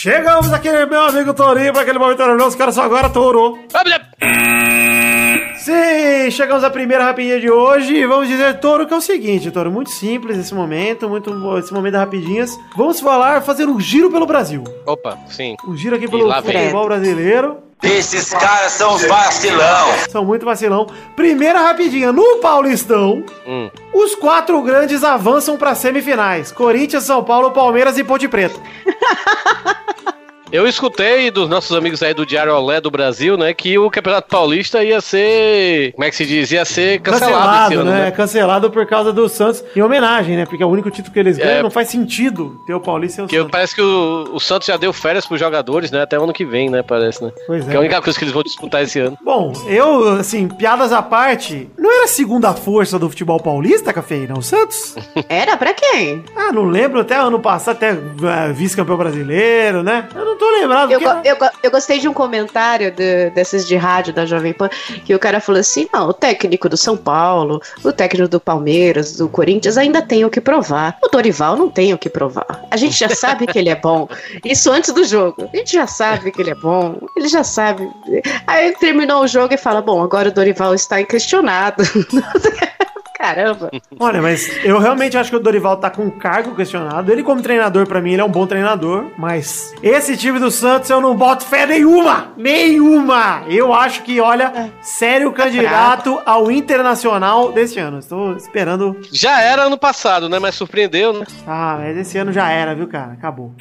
Chegamos aqui, meu amigo Torinho, pra aquele momento maravilhoso. Cara, só agora torou. Sim, chegamos à primeira rapidinha de hoje e vamos dizer, Toro, que é o seguinte, Toro, muito simples esse momento, muito esse momento das rapidinhas. Vamos falar, fazer um giro pelo Brasil. Opa, sim. Um giro aqui pelo futebol brasileiro. Esses caras são vacilão. São muito vacilão. Primeira rapidinha, no Paulistão, Hum. os quatro grandes avançam para semifinais. Corinthians, São Paulo, Palmeiras e Ponte Preta. (laughs) Eu escutei dos nossos amigos aí do Diário Olé do Brasil, né, que o Campeonato Paulista ia ser, como é que se diz, ia ser cancelado, Cancelado, ano, né? né? Cancelado por causa do Santos, em homenagem, né? Porque é o único título que eles ganham, É. não faz sentido ter o Paulista e o Porque Santos. parece que o, o Santos já deu férias pros jogadores, né, até o ano que vem, né, parece, né? Pois é. Que é a única coisa que eles vão disputar esse ano. Bom, eu, assim, piadas à parte, não era a segunda força do futebol paulista, Cafeína? O Santos? Era pra quem? Ah, não lembro, até ano passado, até eh, vice-campeão brasileiro, né? Eu não tô lembrado. Eu, eu, eu gostei de um comentário de- desses de rádio da Jovem Pan, que o cara falou assim: não, o técnico do São Paulo, o técnico do Palmeiras, do Corinthians ainda tem o que provar. O Dorival não tem o que provar. A gente já (laughs) sabe que ele é bom. Isso antes do jogo. A gente já sabe que ele é bom. Ele já sabe. Aí terminou o jogo e fala: bom, agora o Dorival está inquestionado. (laughs) Caramba. Olha, mas eu realmente acho que o Dorival tá com um cargo questionado. Ele, como treinador, pra mim, ele é um bom treinador. Mas esse time do Santos eu não boto fé nenhuma! Nenhuma! Eu acho que, olha, sério candidato ao internacional desse ano. Estou esperando. Já era ano passado, né, mas surpreendeu, né? Ah, mas esse ano já era, viu, cara? Acabou.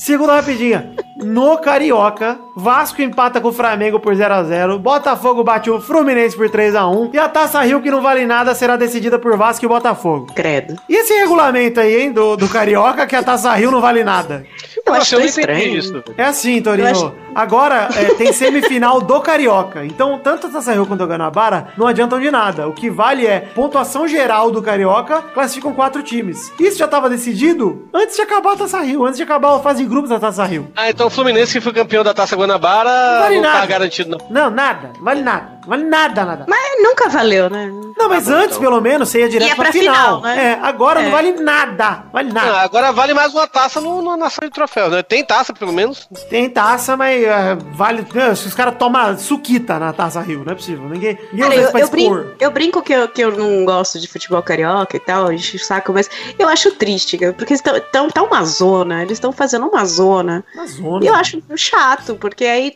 Segunda rapidinha. No Carioca, Vasco empata com o Flamengo por 0x0. Botafogo bate o Fluminense por 3x1. E a Taça Rio, que não vale nada, será decidida por Vasco e Botafogo. Credo. E esse regulamento aí, hein, do, do Carioca, que a Taça Rio não vale nada? Eu acho eu tão não estranho. isso. É assim, Torino. Acho- Agora é, tem semifinal do Carioca. Então, tanto a Taça Rio quanto a Guanabara não adiantam de nada. O que vale é pontuação geral do Carioca, classificam quatro times. Isso já estava decidido antes de acabar a Taça Rio, antes de acabar a fase de grupos da Taça Rio. Ah, então o Fluminense que foi campeão da Taça Guanabara Não vale não tá garantido, não. Não, nada. Vale nada. Vale nada, nada. Mas nunca valeu, né? Não, mas bom, antes, então. pelo menos, você ia direto Ia pra, pra final. final, né? É, agora não É. vale nada. Vale nada. Ah, agora vale mais uma taça no, no, na sala de troféus, né? Tem taça, pelo menos. Tem taça, mas é, vale. Se os caras tomam suquita na taça Rio, não é possível. Ninguém, ninguém Cara, eu, eu brinco, eu brinco que eu, que eu não gosto de futebol carioca e tal, enche o saco, mas eu acho triste, porque estão tão, tá uma zona, eles estão fazendo uma zona. Na zona. E eu acho chato, porque aí,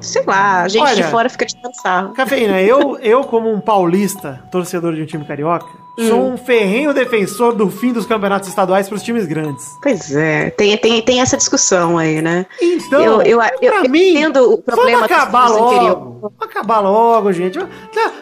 sei lá, a gente Olha, de fora fica de dançar. Cafeína, eu, eu, como um paulista, torcedor de um time carioca. Sou um ferrenho defensor do fim dos campeonatos estaduais pros times grandes. Pois é, tem, tem, tem essa discussão aí, né? Então, eu, eu, eu, pra eu mim, entendo o problema vamos acabar interior. logo. Vamos acabar logo, gente. Tá,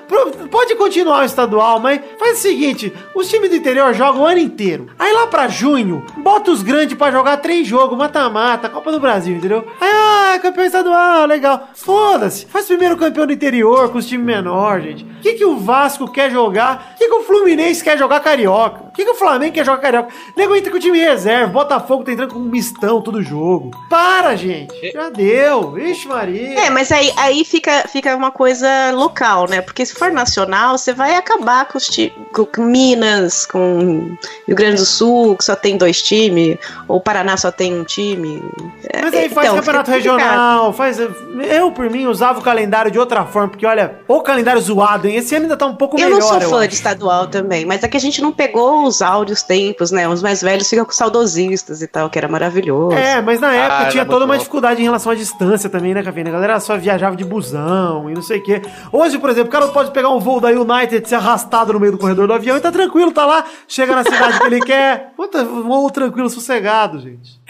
Pode continuar o estadual, mas faz o seguinte: os times do interior jogam o ano inteiro. Aí lá pra junho, bota os grandes pra jogar três jogos, mata-mata, Copa do Brasil, entendeu? Aí, ah, campeão estadual, legal. Foda-se. Faz primeiro campeão do interior com os times menores, gente. O que, que o Vasco quer jogar? O que, que o Fluminense quer jogar carioca? que, que o Flamengo quer jogar carioca? Nego entra com o time reserva, Botafogo tá entrando com um mistão todo jogo. Para, gente. Já deu. Vixe, Maria. É, mas aí, aí fica, fica uma coisa local, né? Porque se for nacional, você vai acabar com, os ti- com, Minas, com Rio Grande do Sul, que só tem dois times, ou Paraná só tem um time. É, Mas aí faz então, campeonato regional, faz. Eu, por mim, usava o calendário de outra forma, porque olha, o calendário zoado, hein? Esse ano ainda tá um pouco Eu melhor. não sou fã acho. de estadual também, mas é que a gente não pegou os áudios tempos, né? Os mais velhos ficam com saudosistas e tal, que era maravilhoso. É, mas na época Ah, tinha toda uma bom. dificuldade em relação à distância também, né, Café? A galera só viajava de busão e não sei o quê. Hoje, por exemplo, o cara pode pegar um voo da United, ser arrastado no meio do corredor do avião e tá tranquilo, tá lá, chega na cidade que ele quer. Puta, voo tranquilo, sossegado, gente.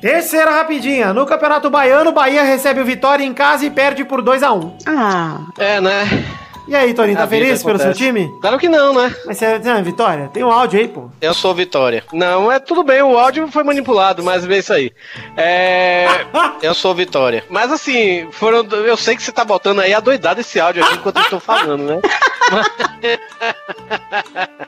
Terceira rapidinha. No Campeonato Baiano, Bahia recebe o Vitória em casa e perde por 2 a 1 Ah, É, né? E aí, Toninho, tá feliz pelo seu time? Claro que não, né? Mas você é Vitória? Tem um áudio aí, pô. Eu sou Vitória. Não, é tudo bem, o áudio foi manipulado, mas é isso aí. É. (laughs) eu sou Vitória. Mas assim, foram. Eu sei que você tá botando aí a doidada esse áudio aqui enquanto eu estou falando, né?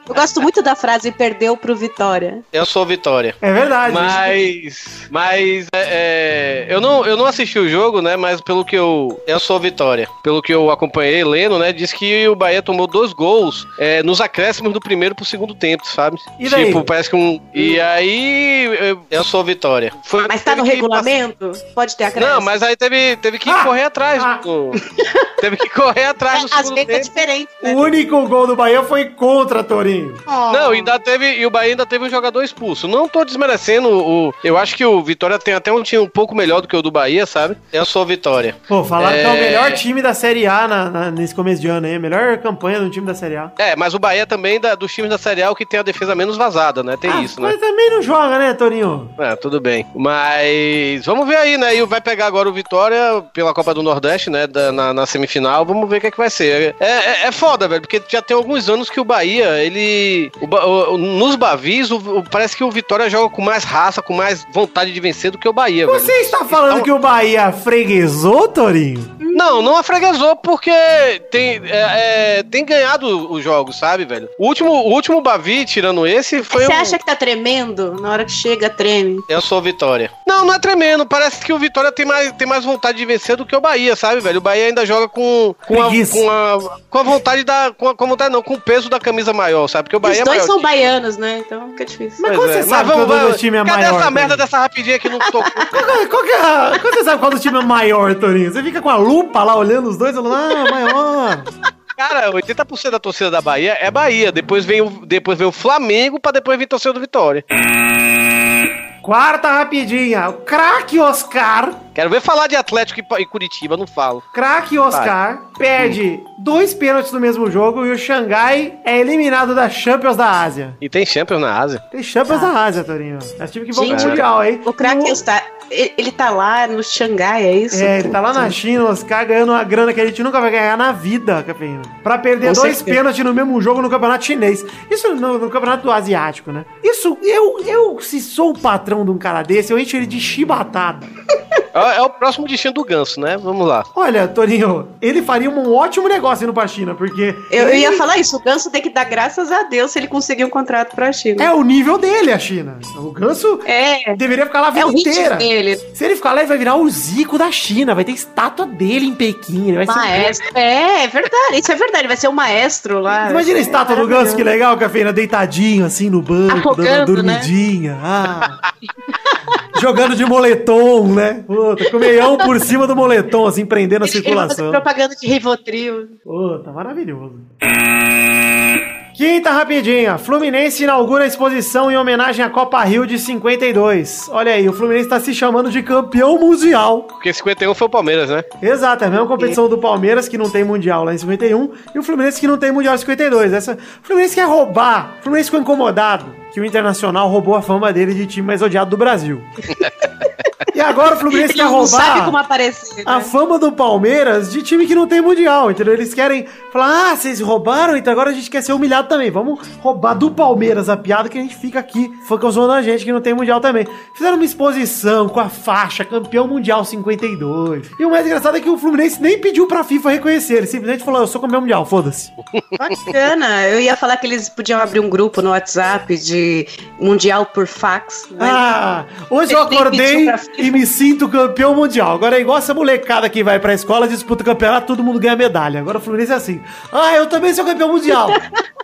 eu gosto muito da frase perdeu pro Vitória. Eu sou Vitória. É verdade. Mas. Mas. é, é, eu, não, eu não assisti o jogo, né? Mas pelo que eu. Eu sou Vitória. Pelo que eu acompanhei lendo, né? Diz que o Bahia tomou dois gols é, nos acréscimos do primeiro pro segundo tempo, sabe? E daí? Tipo, parece que um. E aí. Eu, sou Vitória. Foi, Mas tá no regulamento? Pode ter acréscimo? Não, mas aí teve, teve que Ah! correr atrás. Ah! do- (laughs) teve que correr atrás do É, segundo vezes é tempo. diferente, né? O único gol do Bahia foi contra, Torinho. Oh. Não, ainda teve. E o Bahia ainda teve um jogador expulso. Não tô desmerecendo o. Eu acho que o Vitória tem até um time um pouco melhor do que o do Bahia, sabe? Eu sou Vitória. Pô, falaram que é o É. melhor time da Série A na- na- nesse começo de ano aí. A melhor campanha do time da Série A. É, mas o Bahia também da, dos times da Série A o que tem a defesa menos vazada, né? Tem Ah, isso, né? Mas também não joga, né, Torinho? É, tudo bem. Mas vamos ver aí, né? E vai pegar agora o Vitória pela Copa do Nordeste, né? da- na, na semifinal. Vamos ver o que, é que vai ser. É, é, é foda, velho, porque já tem alguns anos que o Bahia, ele. o o- nos Bavis, o- parece que o Vitória joga com mais raça, com mais vontade de vencer do que o Bahia, velho. Você está falando Então- que o Bahia freguesou, Torinho? Não, não afreguesou porque tem, é, é, tem ganhado os jogos, sabe, velho? O último, o último Bavi, tirando esse, foi Você um... acha que tá tremendo? Na hora que chega, treme. Eu sou o Vitória. Não, não é tremendo. Parece que o Vitória tem mais, tem mais vontade de vencer do que o Bahia, sabe, velho? O Bahia ainda joga com, com, a, com, a, com a vontade da. Com a, com a vontade, não, com o peso da camisa maior, sabe? Porque o Bahia Os é dois maior. são baianos, né? Então fica difícil. Mas Pois como é. você sabe que o do time é Cadê maior? essa merda dessa rapidinha que não tocou? (laughs) Qual, qual que é Como você sabe qual do time é maior, Torinho? Você fica com a lupa lá olhando os dois e falando, ah, maior. Cara, 80% da torcida da Bahia é Bahia. Depois vem o, depois vem o Flamengo pra depois vir torcida do Vitória. Quarta rapidinha. O craque Oscar. Quero ver falar de Atlético e Curitiba, não falo. Craque Oscar perde dois pênaltis no mesmo jogo e o Xangai é eliminado da Champions da Ásia. E tem Champions na Ásia. Tem Champions da Ásia, Torinho. É time que vão pro Mundial, hein? O craque No- está. Ele, ele tá lá no Xangai, é isso? É, ele tá lá na China, o Oscar ganhando uma grana que a gente nunca vai ganhar na vida, Cafeína. Pra perder Com dois pênaltis no mesmo jogo no campeonato chinês. Isso no, no campeonato do asiático, né? Isso, eu, eu, se sou o patrão de um cara desse, eu encho ele de chibatada. É, é o próximo destino do ganso, né? Vamos lá. Olha, Torinho, ele faria um ótimo negócio indo pra China, porque. Eu, eu ele- ia falar isso, o Ganso tem que dar graças a Deus se ele conseguir um contrato pra China. É o nível dele, a China. O Ganso É, deveria ficar lá a vida é o ritmo inteira. dele. Se ele ficar lá, ele vai virar o Zico da China. Vai ter estátua dele em Pequim. Ele vai ser. Maestro. É, é verdade, isso é verdade. Vai ser o maestro lá. Imagina a estátua do Ganso, que legal, Cafeína, deitadinho assim no banco, dando uma Afogando, né? dormidinha. Ah. (laughs) Jogando de moletom, né? Puta, com o meião por cima do moletom, assim, prendendo a circulação. propaganda de Rivotril. Puta, maravilhoso. Quinta rapidinha. Fluminense inaugura a exposição em homenagem à Copa Rio de 52. Olha aí, o Fluminense tá se chamando de campeão mundial. Porque 51 foi o Palmeiras, né? Exato, é a mesma competição do Palmeiras, que não tem Mundial lá em 51, e o Fluminense que não tem Mundial em 52. Essa, o Fluminense quer roubar, o Fluminense ficou incomodado que o Internacional roubou a fama dele de time mais odiado do Brasil. (laughs) E agora o Fluminense (laughs) quer roubar aparecer. a Né? fama do Palmeiras de time que não tem mundial, entendeu? Eles querem falar, ah, vocês roubaram, então agora a gente quer ser humilhado também. Vamos roubar do Palmeiras a piada que a gente fica aqui, ficam zoando a gente que não tem mundial também. Fizeram uma exposição com a faixa campeão mundial 52. E o mais engraçado é que o Fluminense nem pediu pra FIFA reconhecer, ele simplesmente falou, eu sou campeão mundial, foda-se. (laughs) Bacana. Eu ia falar que eles podiam abrir um grupo no WhatsApp de Mundial por fax. Mas... Ah, hoje eu acordei FIFA. E me sinto campeão mundial. Agora é igual essa molecada que vai pra escola, disputa o campeonato, todo mundo ganha medalha. Agora o Fluminense é assim. Ah, eu também sou campeão mundial. (laughs)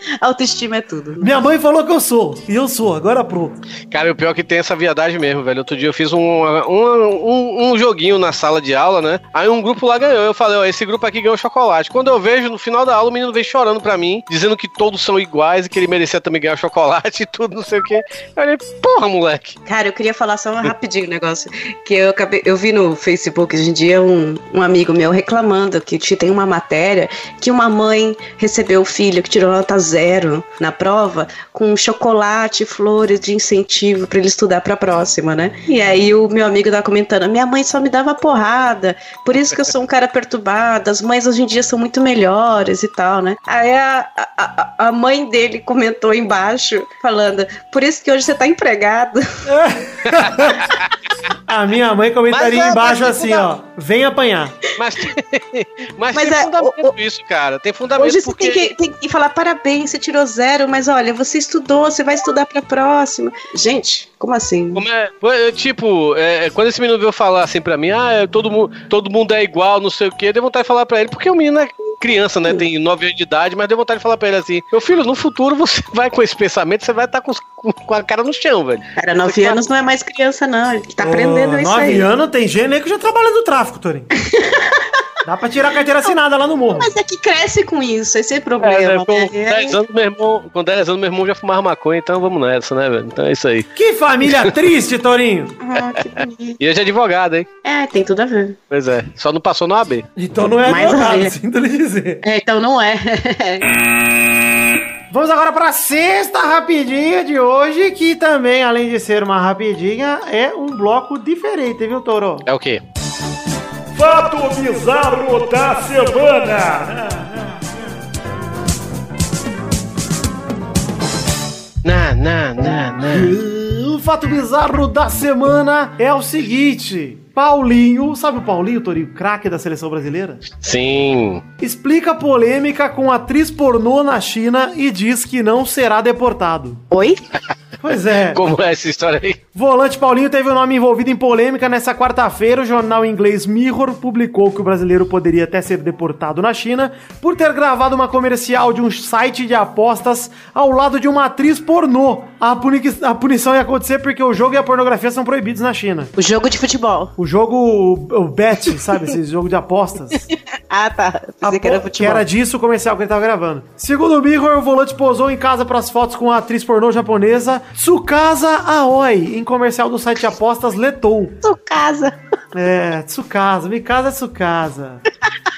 (laughs) Autoestima é tudo. Minha mãe falou que eu sou. E eu sou, agora pronto. Cara, o pior é que tem essa viadagem mesmo, velho. Outro dia eu fiz um, um, um, um joguinho na sala de aula, né? Aí um grupo lá ganhou. Eu falei, ó, esse grupo aqui ganhou chocolate. Quando eu vejo, no final da aula, o menino veio chorando pra mim, dizendo que todos são iguais e que ele merecia também ganhar chocolate (laughs) e tudo, não sei o quê. Eu falei, porra, moleque. Cara, eu queria falar só um rapidinho um negócio. Que eu acabei. Eu vi no Facebook hoje em dia um, um amigo meu reclamando que tem uma matéria que uma mãe recebeu o filho que tirou nota zero na prova com chocolate flores de incentivo pra ele estudar pra próxima, né? E aí o meu amigo tava comentando: minha mãe só me dava porrada, por isso que eu sou um cara perturbado, as mães hoje em dia são muito melhores e tal, né? Aí a, a, a- a mãe dele comentou embaixo, falando: por isso que hoje você tá empregado. (laughs) A minha mãe comentaria Mas é, embaixo mas assim, ó. Vem apanhar. Mas, mas, Mas tem é, fundamento o- isso, cara. Tem fundamento Hoje você porque... tem que, tem que falar parabéns, você tirou zero, mas olha, você estudou, você vai estudar pra próxima. Gente, como assim? Como é, é, tipo, é, quando esse menino veio falar assim pra mim, ah, é, todo, mu todo mundo é igual, não sei o quê, deu vontade de falar pra ele, porque o menino é criança, né? Tem 9 anos de idade, mas deu vontade de falar pra ele assim: Meu filho, no futuro você (laughs) vai com esse pensamento, você vai estar com, os- com- com a cara no chão, velho. Cara, nove anos não é mais criança, não. Ele tá aprendendo Ô, isso nove aí. anos tem aí que já trabalha no tráfico, Torinho. (laughs) Dá pra tirar a carteira assinada lá no morro. Mas é que cresce com isso, esse é o É, problema. né, com né? 10 anos, meu irmão, com 10 anos, meu irmão já fumava maconha, então vamos nessa, né, velho? Então é isso aí. Que família triste, Torinho. (laughs) Ah, que bonito. E hoje é advogado, hein? É, tem tudo a ver. Pois é, só não passou no AB. Então não é Mais advogado, menos. sinto lhe dizer. É, então não é. (laughs) Vamos agora pra sexta rapidinha de hoje, que também, além de ser uma rapidinha, é um bloco diferente, viu, Toro? É o quê? Fato bizarro da semana. Na, na, na, na. O fato bizarro da semana é o seguinte. Paulinho, sabe o Paulinho, Torinho, craque da seleção brasileira? Sim. Explica a polêmica com atriz pornô na China e diz que não será deportado. Oi? (laughs) Pois é. (laughs) Como é essa história aí? Volante Paulinho teve o nome envolvido em polêmica nessa quarta-feira. O jornal inglês Mirror publicou que o brasileiro poderia até ser deportado na China por ter gravado uma comercial de um site de apostas ao lado de uma atriz pornô. A, puni a punição ia acontecer porque o jogo e a pornografia são proibidos na China. O jogo de futebol. O jogo, o, o bet, sabe? Esse jogo de apostas. (laughs) Ah, tá. Pensei que era que futebol. era disso o comercial que ele tava gravando. Segundo o Mirror, o volante posou em casa para as fotos com a atriz pornô japonesa Tsukasa Aoi, em comercial do site de apostas Letou. Sua casa. É, Tsukasa, Mikasa Tsukasa.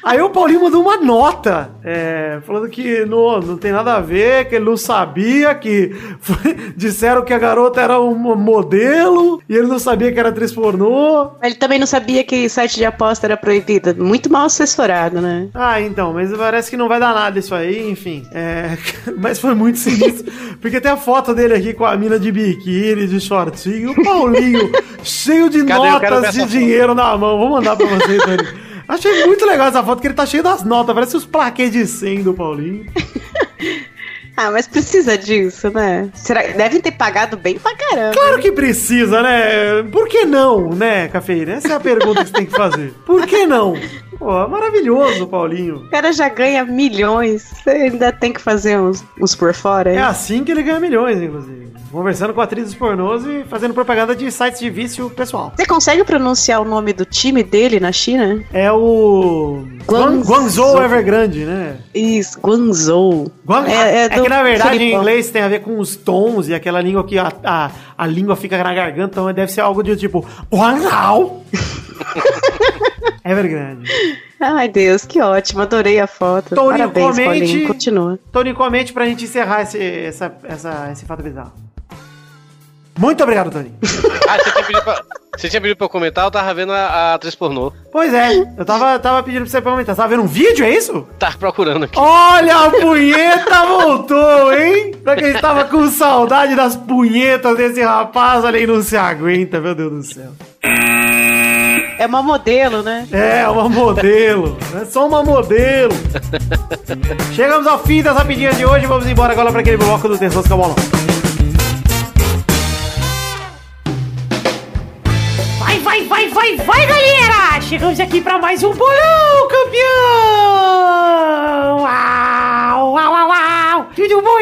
Aí o Paulinho mandou uma nota, é, falando que não, não tem nada a ver, que ele não sabia, que foi- disseram que a garota era um modelo, e ele não sabia que era atriz pornô. Ele também não sabia que site de aposta era proibido. Muito mal assessorado, né? Ah, então, mas parece que não vai dar nada isso aí, enfim. É, (laughs) mas foi muito sinistro. Porque tem a foto dele aqui com a mina de biquíni, de shortinho, o Paulinho, (laughs) cheio de Cadê? Notas de essa foto. dinheiro na mão. Vou mandar pra vocês, Tony. Achei muito legal essa foto, que ele tá cheio das notas, parece os plaquês de 100 do Paulinho. (laughs) Ah, mas precisa disso, né? Será que devem ter pagado bem pra caramba? Claro que precisa, né? Por que não, né, Cafeína? Essa é a pergunta que você tem que fazer. Por que não? Pô, maravilhoso, Paulinho. O cara já ganha milhões. Você ainda tem que fazer uns, uns por fora aí. É assim que ele ganha milhões, inclusive. Conversando com atrizes pornôs e fazendo propaganda de sites de vício pessoal. Você consegue pronunciar o nome do time dele na China? É o. Guan- Guangzhou. Guangzhou Evergrande, né? Isso, Guangzhou. Guang... É- é É, que na verdade em Filipão. inglês tem a ver com os tons e aquela língua que a, a, a língua fica na garganta, então deve ser algo de tipo. Guangzhou! (laughs) Evergrande. Ai, Deus, que ótimo. Adorei a foto. Toninho, Parabéns, comente. Paulinho. Continua. Tony, comente pra gente encerrar esse, essa, essa, esse fato bizarro. Muito obrigado, Toninho. (laughs) Ah, você tinha pedido pra, você tinha pedido pra eu comentar, eu tava vendo a, a atriz pornô. Pois é, eu tava, tava pedindo pra você comentar. Você tava vendo um vídeo, é isso? Tava procurando aqui. Olha, a punheta voltou, hein? Pra quem estava com saudade das punhetas desse rapaz, ali não se aguenta, meu Deus do céu. É uma modelo, né? É, uma modelo. É só uma modelo. Chegamos ao fim das rapidinhas de hoje. Vamos embora agora para aquele bloco do Tensões com a Bolão. Vai, vai, vai, vai, vai, galera! Chegamos aqui pra mais um bolão, campeão! Uau!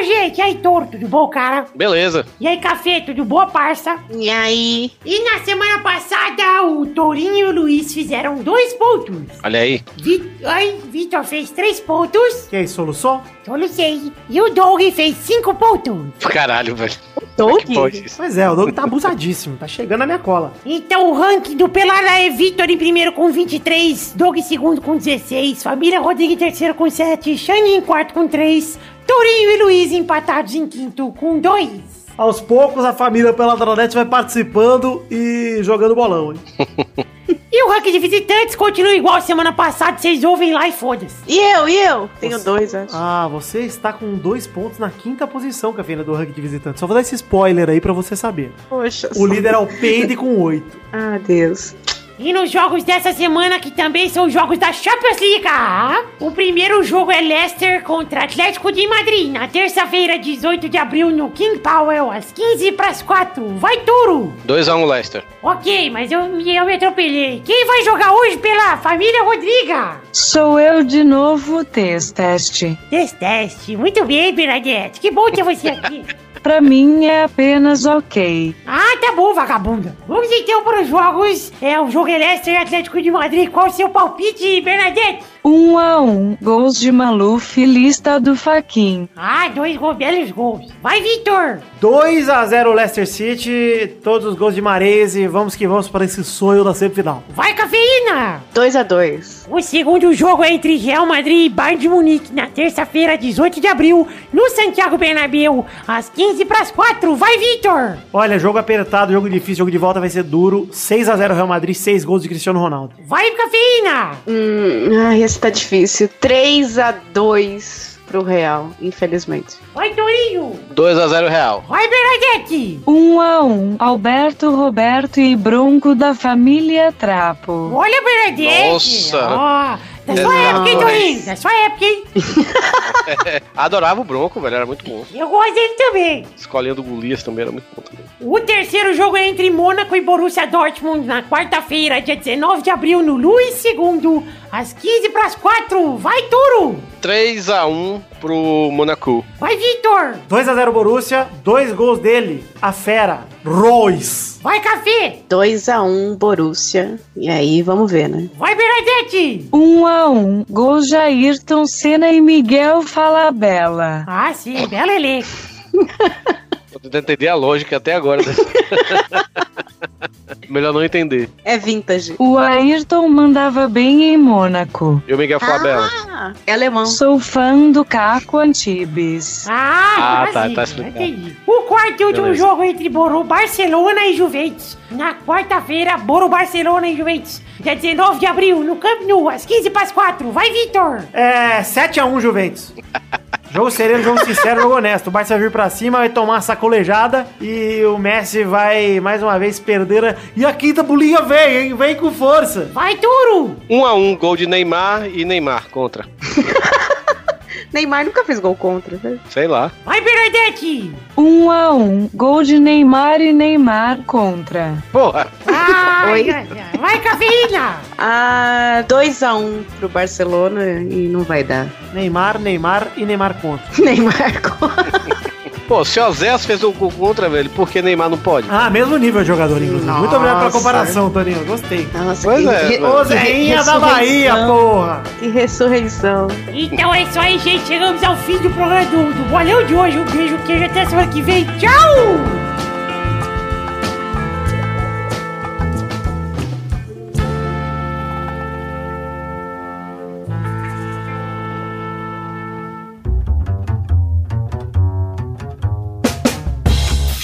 Gente? E aí, Toro, tudo bom, cara? Beleza. E aí, Café, tudo bom, parça? E aí? E na semana passada, o Tourinho e o Luiz fizeram dois pontos. Olha aí. Vi... Ai, Vitor fez três pontos, E aí, solução? sei. E o Doug fez cinco pontos. Caralho, velho. Doug? Isso? Pois é, o Doug tá abusadíssimo. Tá chegando na minha cola. Então o ranking do Pelada é Vitor em primeiro com 23, Doug em segundo com 16, Família Rodrigo em terceiro com 7, Xande em quarto com 3, Tourinho e Luiz empatados em quinto com 2. Aos poucos, a família Peladronete vai participando e jogando bolão, hein? (laughs) E o ranking de visitantes continua igual semana passada, vocês ouvem lá e foda-se. E eu, e eu? Tenho dois, acho. Ah, você está com dois pontos na quinta posição, Cafeína, do ranking de visitantes. Só vou dar esse spoiler aí pra você saber. Poxa. O líder é o Peide com oito. Ah, Deus. E nos jogos dessa semana, que também são jogos da Champions League, ah, o primeiro jogo é Leicester contra Atlético de Madrid, na terça-feira, 18 de abril, no King Powell, às 15 para as 4. Vai, Turo! 2x1 Leicester. Ok, mas eu, me- eu me atropelei. Quem vai jogar hoje pela família Rodriga? Sou eu de novo, test teste. Teste. Muito bem, Bernadette. Que bom ter você aqui. (laughs) Pra mim é apenas ok. Ah, tá bom, vagabunda. Vamos então para os jogos. É o jogo é e Atlético de Madrid. Qual o seu palpite, Bernadette? Um a um, gols de Maluf, lista do Faquin. Ah, dois gols, belos gols. Vai, Vitor. 2 a 0 Leicester City, todos os gols de Marese. Vamos que vamos para esse sonho da semifinal. Vai, cafeína. 2 a 2 O segundo jogo é entre Real Madrid e Bayern de Munique, na terça-feira, 18 de abril, no Santiago Bernabéu, às 15 para as 4. Vai, Vitor. Olha, jogo apertado, jogo difícil, jogo de volta vai ser duro. 6 a 0 Real Madrid, 6 gols de Cristiano Ronaldo. Vai, cafeína. Hum, ai, esse tá difícil. 3 a 2 pro Real, infelizmente. Vai, Torinho. 2x0 Real. Vai, Bernadette. Um a um, Alberto, Roberto e Bronco da família Trapo. Olha, Bernadette. Nossa. Ó, da sua Não. época, hein, Torinho? Da sua época, hein? (laughs) Adorava o Bronco, velho. Era muito bom. Eu gosto dele também. Escolinha do Golias também era muito bom também. O terceiro jogo é entre Mônaco e Borussia Dortmund na quarta-feira, dia 19 de abril, no Luiz II, às 15 para as 4. Vai, Turo! 3x1 pro Monaco. Vai, Vitor! 2 a 0 Borussia, dois gols dele, a fera, Royce. Vai, Café! 2 a 1 Borussia. E aí, vamos ver, né? Vai, Bernadette! Um a um, gols de Ayrton Senna e Miguel Falabella. Ah, sim, bela elenco. (laughs) Tô tentando entender a lógica até agora. né? (laughs) Melhor não entender. É vintage. O Ayrton mandava bem em Mônaco. E o Miguel Flabella? Ah, é alemão. Sou fã do Caco Antibes. Ah, Ah, tá, sim, tá explicado. entendi. O quarto e último Beleza. jogo entre Boru Barcelona e Juventus. Na quarta-feira, Boru Barcelona e Juventus. Dia 19 de abril, no Camp Nou, às 15 para as 4. Vai, Vitor! É, 7 a 1 Juventus. (laughs) Jogo sereno, jogo sincero, jogo honesto. O Barça vai vir pra cima, vai tomar uma sacolejada e o Messi vai mais uma vez perder. a- E a quinta bolinha vem, hein? Vem com força. Vai, Turo! 1x1, gol de Neymar e Neymar contra. (laughs) Neymar nunca fez gol contra, né? Sei lá. Vai, Bernadette! Um a um, gol de Neymar e Neymar contra. Porra! Ai, Oi? ai, ai. Vai, cafeína! (laughs) Ah, 2 a 1 pro Barcelona e não vai dar. Neymar, Neymar e Neymar contra. (laughs) Neymar contra. Pô, se o Ozés fez o gol contra, velho, por que Neymar não pode? Ah, mesmo nível de jogador, inclusive. Muito obrigado pela Nossa. comparação, Toninho. Gostei. Nossa, Pois é, re- mano. Ô, Zeinha da. Bahia, porra! Que ressurreição. Então é isso aí, gente. Chegamos ao fim do programa do, do Bolão de hoje. Um beijo, queijo. Até semana que vem. Tchau!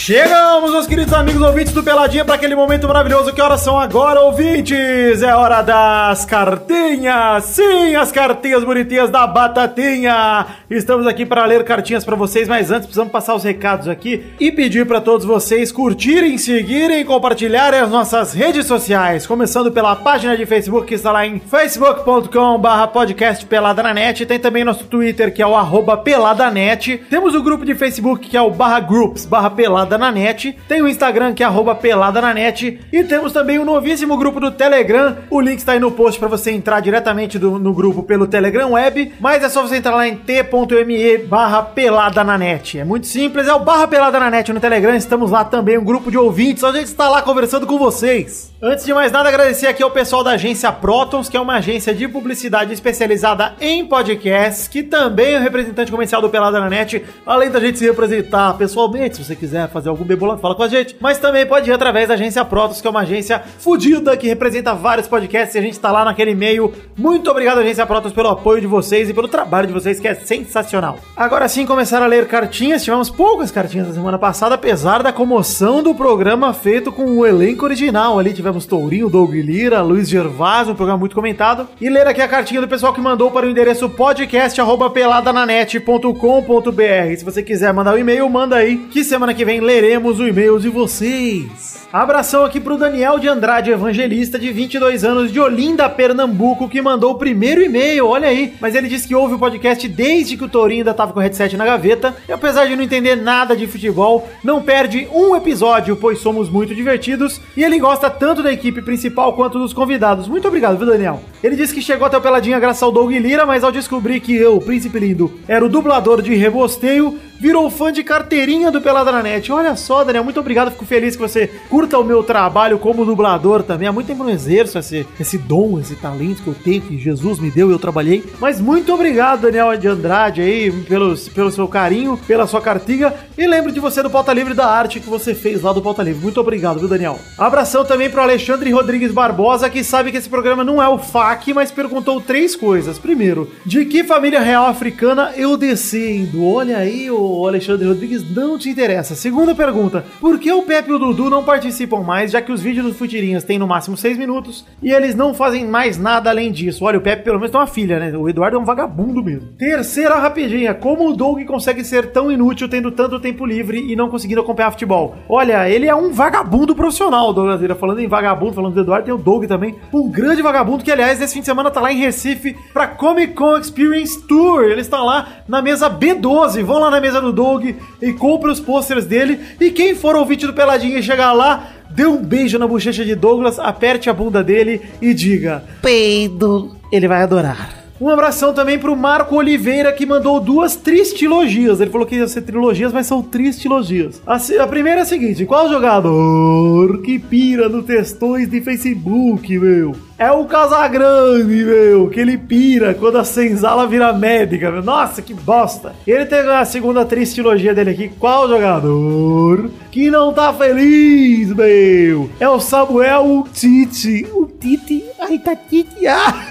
Chegamos, meus queridos amigos ouvintes do Peladinha, para aquele momento maravilhoso. Que horas são agora, ouvintes? É hora das cartinhas. Sim, as cartinhas bonitinhas da Batatinha. Estamos aqui para ler cartinhas para vocês, mas antes precisamos passar os recados aqui e pedir para todos vocês curtirem, seguirem e compartilharem as nossas redes sociais. Começando pela página de Facebook que está lá em facebook.com/barra podcast Pelada na Net. Tem também nosso Twitter que é o arroba peladanet. Temos o grupo de Facebook que é o barra groups barra pelada na net. Tem o Instagram que é pelada na net. E temos também o novíssimo grupo do Telegram. O link está aí no post para você entrar diretamente do- no grupo pelo Telegram Web. Mas é só você entrar lá em t.me barra pelada na net. É muito simples, é o barra pelada na net no Telegram. Estamos lá também, um grupo de ouvintes. A gente está lá conversando com vocês. Antes de mais nada, agradecer aqui ao pessoal da agência Protons, que é uma agência de publicidade especializada em podcasts, que também é o representante comercial do Pelada na Net, além da gente se representar pessoalmente, se você quiser fazer algum bebolado, fala com a gente, mas também pode ir através da agência Protons, que é uma agência fodida, que representa vários podcasts, e a gente tá lá naquele meio. Muito obrigado, agência Protons, pelo apoio de vocês e pelo trabalho de vocês, que é sensacional. Agora sim, começaram a ler cartinhas, tivemos poucas cartinhas na semana passada, apesar da comoção do programa feito com o elenco original ali, tivemos Tourinho, Doug Lira, Luiz Gervásio, um programa muito comentado. E ler aqui a cartinha do pessoal que mandou para o endereço podcast@peladananet.com.br. Se você quiser mandar um e-mail, manda aí, que semana que vem leremos o e-mail de vocês. Abração aqui pro Daniel de Andrade Evangelista, de 22 anos, de Olinda, Pernambuco, que mandou o primeiro e-mail, olha aí. Mas ele disse que ouve o podcast desde que o Tourinho ainda tava com o headset na gaveta. E apesar de não entender nada de futebol, não perde um episódio, pois somos muito divertidos. E ele gosta tanto da equipe principal quanto dos convidados. Muito obrigado, viu, Daniel? Ele disse que chegou até o Peladinha graças ao Doug Lira, mas ao descobrir que eu, o Príncipe Lindo, era o dublador de Rebosteio, virou fã de carteirinha do Pelada na Net. Olha só, Daniel, muito obrigado. Fico feliz que você curta o meu trabalho como dublador também. Há muito tempo não exerço esse, esse dom, esse talento que eu tenho, que Jesus me deu e eu trabalhei. Mas muito obrigado, Daniel de Andrade, aí, pelo, pelo seu carinho, pela sua cartiga. E lembro de você do Pauta Livre da arte que você fez lá do Pauta Livre. Muito obrigado, viu, Daniel? Abração também pro Alexandre Rodrigues Barbosa, que sabe que esse programa não é o FAQ, mas perguntou três coisas. Primeiro, de que família real africana eu descendo? Olha aí, o Alexandre Rodrigues não te interessa. Segunda pergunta, por que o Pepe e o Dudu não participam mais, já que os vídeos dos Futirinhas têm no máximo seis minutos e eles não fazem mais nada além disso? Olha, o Pepe pelo menos tem uma filha, né? O Eduardo é um vagabundo mesmo. Terceira rapidinha, como o Doug consegue ser tão inútil tendo tanto tempo livre e não conseguindo acompanhar futebol? Olha, ele é um vagabundo profissional, Douglas Lira. Falando em vagabundo, falando do Eduardo, tem o Doug também. Um grande vagabundo que, aliás, esse fim de semana tá lá em Recife pra Comic Con Experience Tour. Eles estão lá na mesa B12. Vão lá na mesa do Doug e compre os pôsteres dele. E quem for ouvinte do Peladinha e chegar lá, dê um beijo na bochecha de Douglas, aperte a bunda dele e diga: Peido. Ele vai adorar. Um abração também pro Marco Oliveira, que mandou duas tristilogias. Ele falou que ia ser trilogias, mas são tristilogias. A, a primeira é a seguinte: qual jogador que pira no textões de Facebook, meu? É o Casagrande, meu, que ele pira quando a senzala vira médica, meu. Nossa, que bosta. Ele tem a segunda tristilogia dele aqui. Qual jogador que não tá feliz, meu? É o Samuel Tite. O Tite. Ai, tá Tite. Ah.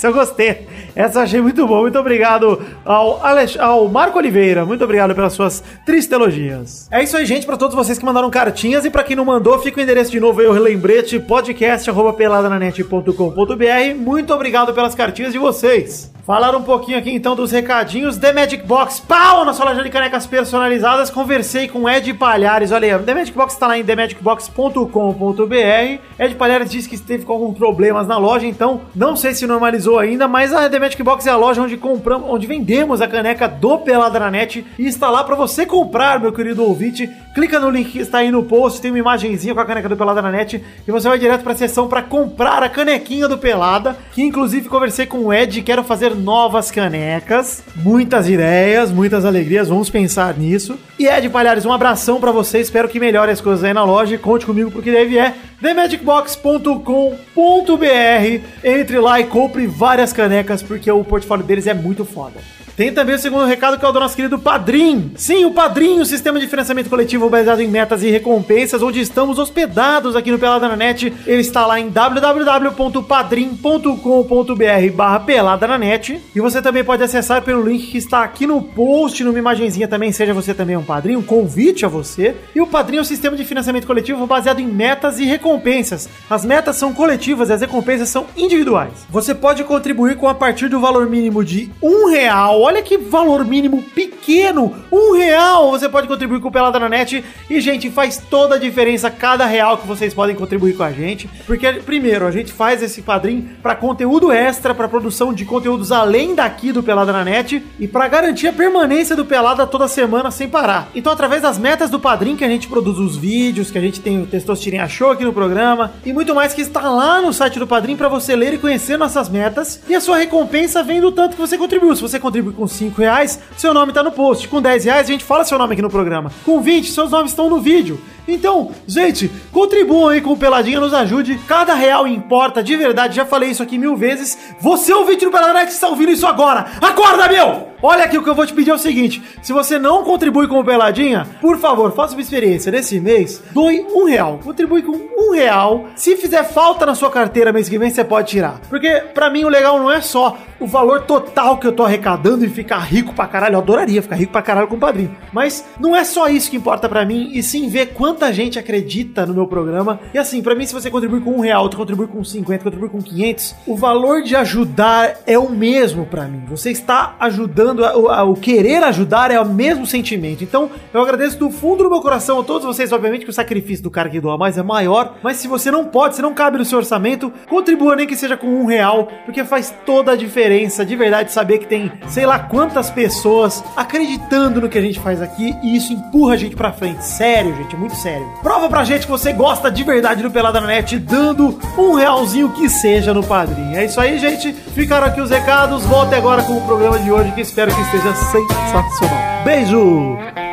Essa eu gostei. Essa eu achei muito bom. Muito obrigado ao, Alex, ao Marco Oliveira. Muito obrigado pelas suas tristelogias. É isso aí, gente. Pra todos vocês que mandaram cartinhas e pra quem não mandou, fica o endereço de novo aí, o lembrete podcast@peladananet.com.br. Muito obrigado pelas cartinhas de vocês. Falar um pouquinho aqui então dos recadinhos. The Magic Box, pau! Nossa loja de canecas personalizadas. Conversei com Ed Palhares. Olha aí, The Magic Box tá lá em themagicbox.com.br. Ed Palhares disse que esteve com alguns problemas na loja, então não sei se normalizou ainda, mas a The Magic Box é a loja onde compramos, onde vendemos a caneca do Pelada na Net e está lá para você comprar, meu querido ouvinte. Clica no link que está aí no post, tem uma imagenzinha com a caneca do Pelada na Net e você vai direto para a seção para comprar a canequinha do Pelada, que inclusive conversei com o Ed, quero fazer novas canecas, muitas ideias, muitas alegrias, vamos pensar nisso. E Ed Palhares, um abração para você, espero que melhore as coisas aí na loja e conte comigo porque deve é themagicbox.com.br. Entre lá e compre várias canecas porque o portfólio deles é muito foda. Tem também o segundo recado que é o do nosso querido Padrim. Sim, o Padrim, o sistema de financiamento coletivo baseado em metas e recompensas, onde estamos hospedados aqui no Pelada na Net. Ele está lá em www.padrim.com.br barra Pelada na Net. E você também pode acessar pelo link que está aqui no post, numa imagenzinha também, seja você também um padrinho, um convite a você. E o Padrim é o sistema de financiamento coletivo baseado em metas e recompensas. As metas são coletivas e as recompensas são individuais. Você pode contribuir com a partir do valor mínimo de um real. Olha que valor mínimo pequeno! Um real você pode contribuir com o Pelada na Net. E, gente, faz toda a diferença cada real que vocês podem contribuir com a gente. Porque, primeiro, a gente faz esse padrinho para conteúdo extra, para produção de conteúdos além daqui do Pelada na Net e para garantir a permanência do Pelada toda semana sem parar. Então, através das metas do padrinho que a gente produz os vídeos, que a gente tem o Testosterinha Show aqui no programa e muito mais que está lá no site do padrinho para você ler e conhecer nossas metas. E a sua recompensa vem do tanto que você contribuiu. Se você contribui com 5 reais, seu nome tá no post. Com 10 reais, a gente fala seu nome aqui no programa. Com 20, seus nomes estão no vídeo. Então, gente, contribuam aí com o Peladinha, nos ajude. Cada real importa, de verdade. Já falei isso aqui mil vezes. Você, ouvinte do Peladinha, que está ouvindo isso agora. Acorda, meu! Olha aqui o que eu vou te pedir é o seguinte: se você não contribui com o Peladinha, por favor, faça uma experiência nesse mês. Doe um real. Contribui com um real. Se fizer falta na sua carteira mês que vem, você pode tirar. Porque, pra mim, o legal não é só o valor total que eu tô arrecadando e ficar rico pra caralho. Eu adoraria ficar rico pra caralho com o padrinho. Mas não é só isso que importa pra mim, e sim ver quanta gente acredita no meu programa. E assim, pra mim, se você contribui com um real, tu contribui com 50, contribui com 500, o valor de ajudar é o mesmo pra mim. Você está ajudando, a- o, querer ajudar é o mesmo sentimento. Então, eu agradeço do fundo do meu coração a todos vocês. Obviamente que o sacrifício do cara que doa mais é maior, mas se você não pode, se não cabe no seu orçamento, contribua nem que seja com um real, porque faz toda a diferença de verdade saber que tem sei lá quantas pessoas acreditando no que a gente faz aqui e isso empurra a gente pra frente. Sério, gente, muito sério. Prova pra gente que você gosta de verdade do Pelada na Net, dando um realzinho que seja no padrinho. É isso aí, gente. Ficaram aqui os recados. Volte agora com o programa de hoje, que espero que esteja sensacional. Beijo!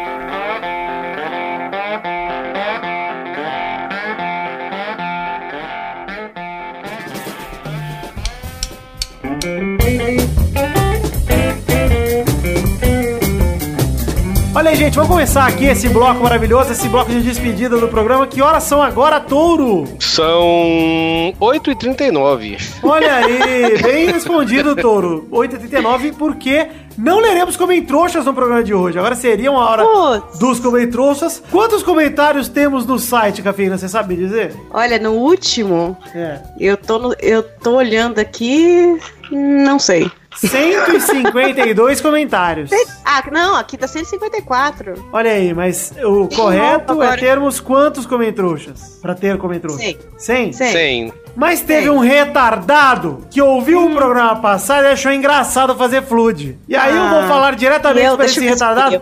Olha aí, gente, vamos começar aqui esse bloco maravilhoso, esse bloco de despedida do programa. Que horas são agora, Touro? São 8h39. Olha aí, bem respondido, Touro. 8h39, porque não leremos comentroxas no programa de hoje. Agora seria uma hora Putz. dos comentroxas. Quantos comentários temos no site, Cafeína? Você sabe dizer? Olha, no último, É. eu tô, no- eu tô olhando aqui, não sei. 152 comentários. Ah, não, aqui tá 154. Olha aí, mas o correto é agora. termos quantos comentroxas? Pra ter comentroxas? Cem. 100? Cem. 100. Mas teve Sei. um retardado que ouviu o programa passado e achou engraçado fazer flood. E aí eu Ah. vou falar diretamente Eu, para deixa esse eu retardado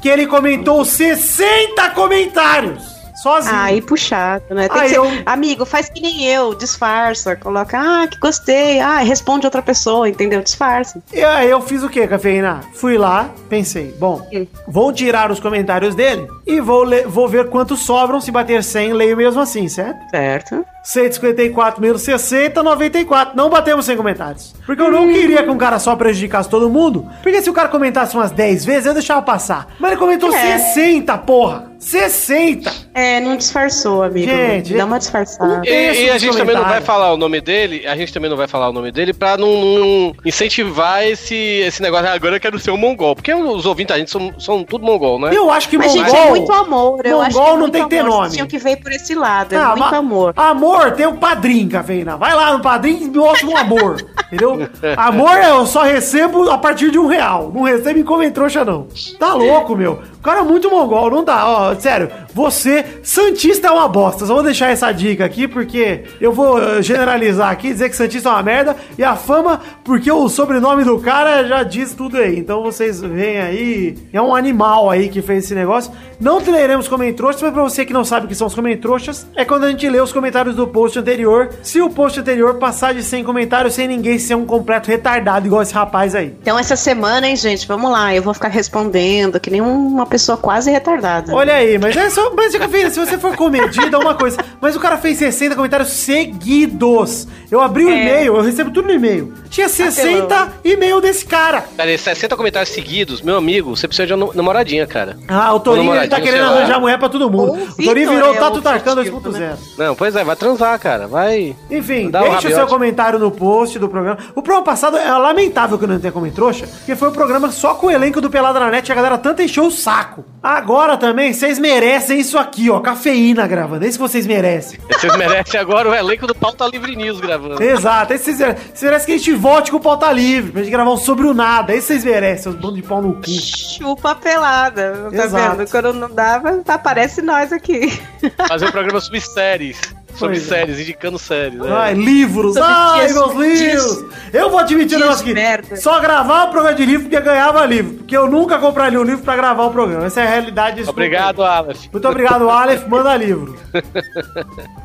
que ele comentou 60 comentários. Sozinho. Aí puxado, né? Tem que ser, eu- amigo, faz que nem eu, disfarça, coloca, ah, que gostei, ah, responde outra pessoa, entendeu? Disfarça. E aí eu fiz o que, Cafeína? Fui lá, pensei, bom, vou tirar os comentários dele e vou, vou ver quantos sobram. Se bater 100, leio mesmo assim, certo? Certo? 154 menos 60, 94. Não batemos 100 comentários. Porque eu não queria que um cara só prejudicasse todo mundo. Porque se o cara comentasse umas 10 vezes, eu deixava passar. Mas ele comentou É. 60, porra! 60! É, não disfarçou, amigo. Gente, Dá uma disfarçada. E, e a gente também não vai falar o nome dele, a gente também não vai falar o nome dele pra não, não incentivar esse, esse negócio. "Ah, Agora eu quero ser um mongol. Porque os ouvintes, a gente são, são tudo mongol, né? Eu acho que Mas, mongol... gente, é muito amor. Eu acho que Mongol é não muito tem que ter amor. nome. Tinham que ver por esse lado. É Ah, muito ma- amor. Amor, tem o padrinho, Cafeína. Vai lá no padrinho e mostra um amor. entendeu? Amor eu só recebo a partir de um real. Não recebo em comentrouxa, não. Tá louco, meu. O cara é muito mongol, não dá. Ó, sério, você, Santista é uma bosta. Só vou deixar essa dica aqui, porque eu vou eh, generalizar aqui, dizer que Santista é uma merda. E a fama, porque o sobrenome do cara já diz tudo aí. Então vocês veem aí. É um animal aí que fez esse negócio. Não leremos comentroxas, mas pra você que não sabe o que são os comentroxas, é quando a gente lê os comentários do do post anterior. Se o post anterior passar de 100 comentários sem ninguém ser um completo retardado, igual esse rapaz aí. Então, essa semana, hein, gente, vamos lá. Eu vou ficar respondendo que nem uma pessoa quase retardada. Olha aí, mas é só. Mas, Cafeína, se você for comedido, é uma coisa. Mas o cara fez 60 comentários seguidos. Eu abri o É. e-mail, eu recebo tudo no e-mail. Tinha 60 e-mail desse cara. Cara, 60 comentários seguidos, meu amigo, você precisa de uma namoradinha, cara. Ah, o Torinho ele tá querendo arranjar mulher pra todo mundo. Ou o Torinho virou é Tato o Tarkan festivo, 2.0. né? Não, pois é, vai transar, cara. Vai. Enfim, deixe o seu comentário no post do programa. O programa passado é lamentável que não tenha como trouxa, porque foi um programa só com o elenco do Pelada na Net e a galera tanto encheu o saco. Agora também, vocês merecem isso aqui, ó, cafeína gravando. É isso que vocês merecem. (laughs) Vocês merecem agora o elenco do Pauta Livre News gravando. Exato, esse vocês merecem. Vocês merecem que a gente volte com o pauta livre, pra gente gravar um sobre o nada. Esse vocês merecem, seus bandos de pau no cu. Chupa pelada, tá Exato. vendo? Quando não dava, aparece nós aqui. Fazer um (laughs) programa sobre séries. Sobre Pois é. séries, indicando séries. né? Ai, livros, Sobre ai, dias- meus livros. dias- eu vou admitir um negócio aqui. merda. Só gravar o programa de livro porque ganhava livro. Porque eu nunca compraria um livro pra gravar o programa. Essa é a realidade. Obrigado, Aleph. Muito obrigado, Aleph. Manda livro. (laughs)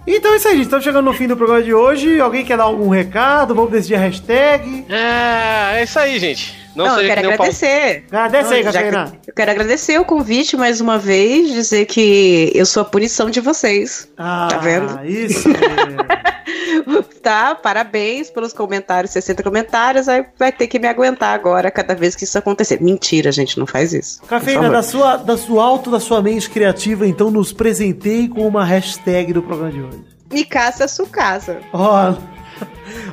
Então é isso aí, gente. Estamos chegando no fim do programa de hoje. Alguém quer dar algum recado? Vamos decidir a hashtag. É, é isso aí, gente. Não, Não, eu quero que agradecer. Agradece aí, Catarina. Eu quero agradecer o convite mais uma vez, dizer que eu sou a punição de vocês. Ah, Tá vendo? Isso. (laughs) Tá? Parabéns pelos comentários, 60 comentários. Aí vai ter que me aguentar agora cada vez que isso acontecer. Mentira, gente, não faz isso. Cafeína, da sua, da sua alto da sua mente criativa, então nos presenteie com uma hashtag do programa de hoje. Me caça, sucasa. Ó,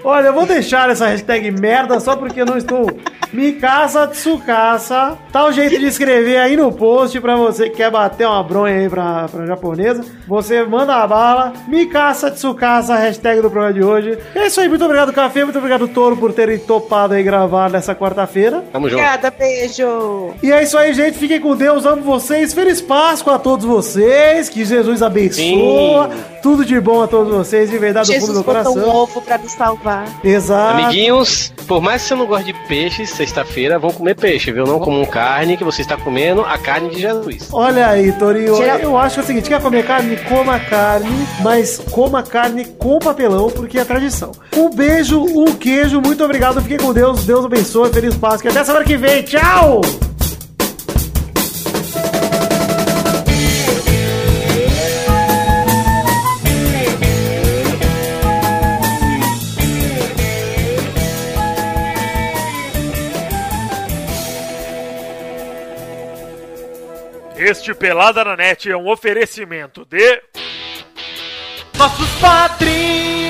Olha, eu vou deixar essa hashtag merda só porque eu não estou. Mikasa Tsukasa. Tá o jeito de escrever aí no post pra você que quer bater uma bronha aí pra, pra japonesa. Você manda a bala. Mikasa Tsukasa, hashtag do programa de hoje. É isso aí, muito obrigado, Café. Muito obrigado, Toro, por terem topado aí gravar nessa quarta-feira. Tamo junto. Obrigada, beijo. E é isso aí, gente. Fiquem com Deus. Amo vocês. Feliz Páscoa a todos vocês. Que Jesus abençoa. Tudo de bom a todos vocês. De verdade, do fundo do meu botou um coração. ovo pra nos salvar. Exato. Amiguinhos, por mais que você não goste de peixe, sexta-feira vão comer peixe, viu? Não comam carne, que você está comendo a carne de Jesus. Olha aí, Torinho, Geral- eu acho que é o seguinte, quer comer carne, coma carne, mas coma carne com papelão, porque é tradição. Um beijo, um queijo, muito obrigado, fiquem com Deus, Deus abençoe, feliz Páscoa, até semana que vem, tchau! Este Pelada na Net é um oferecimento de. Nossos padrinhos!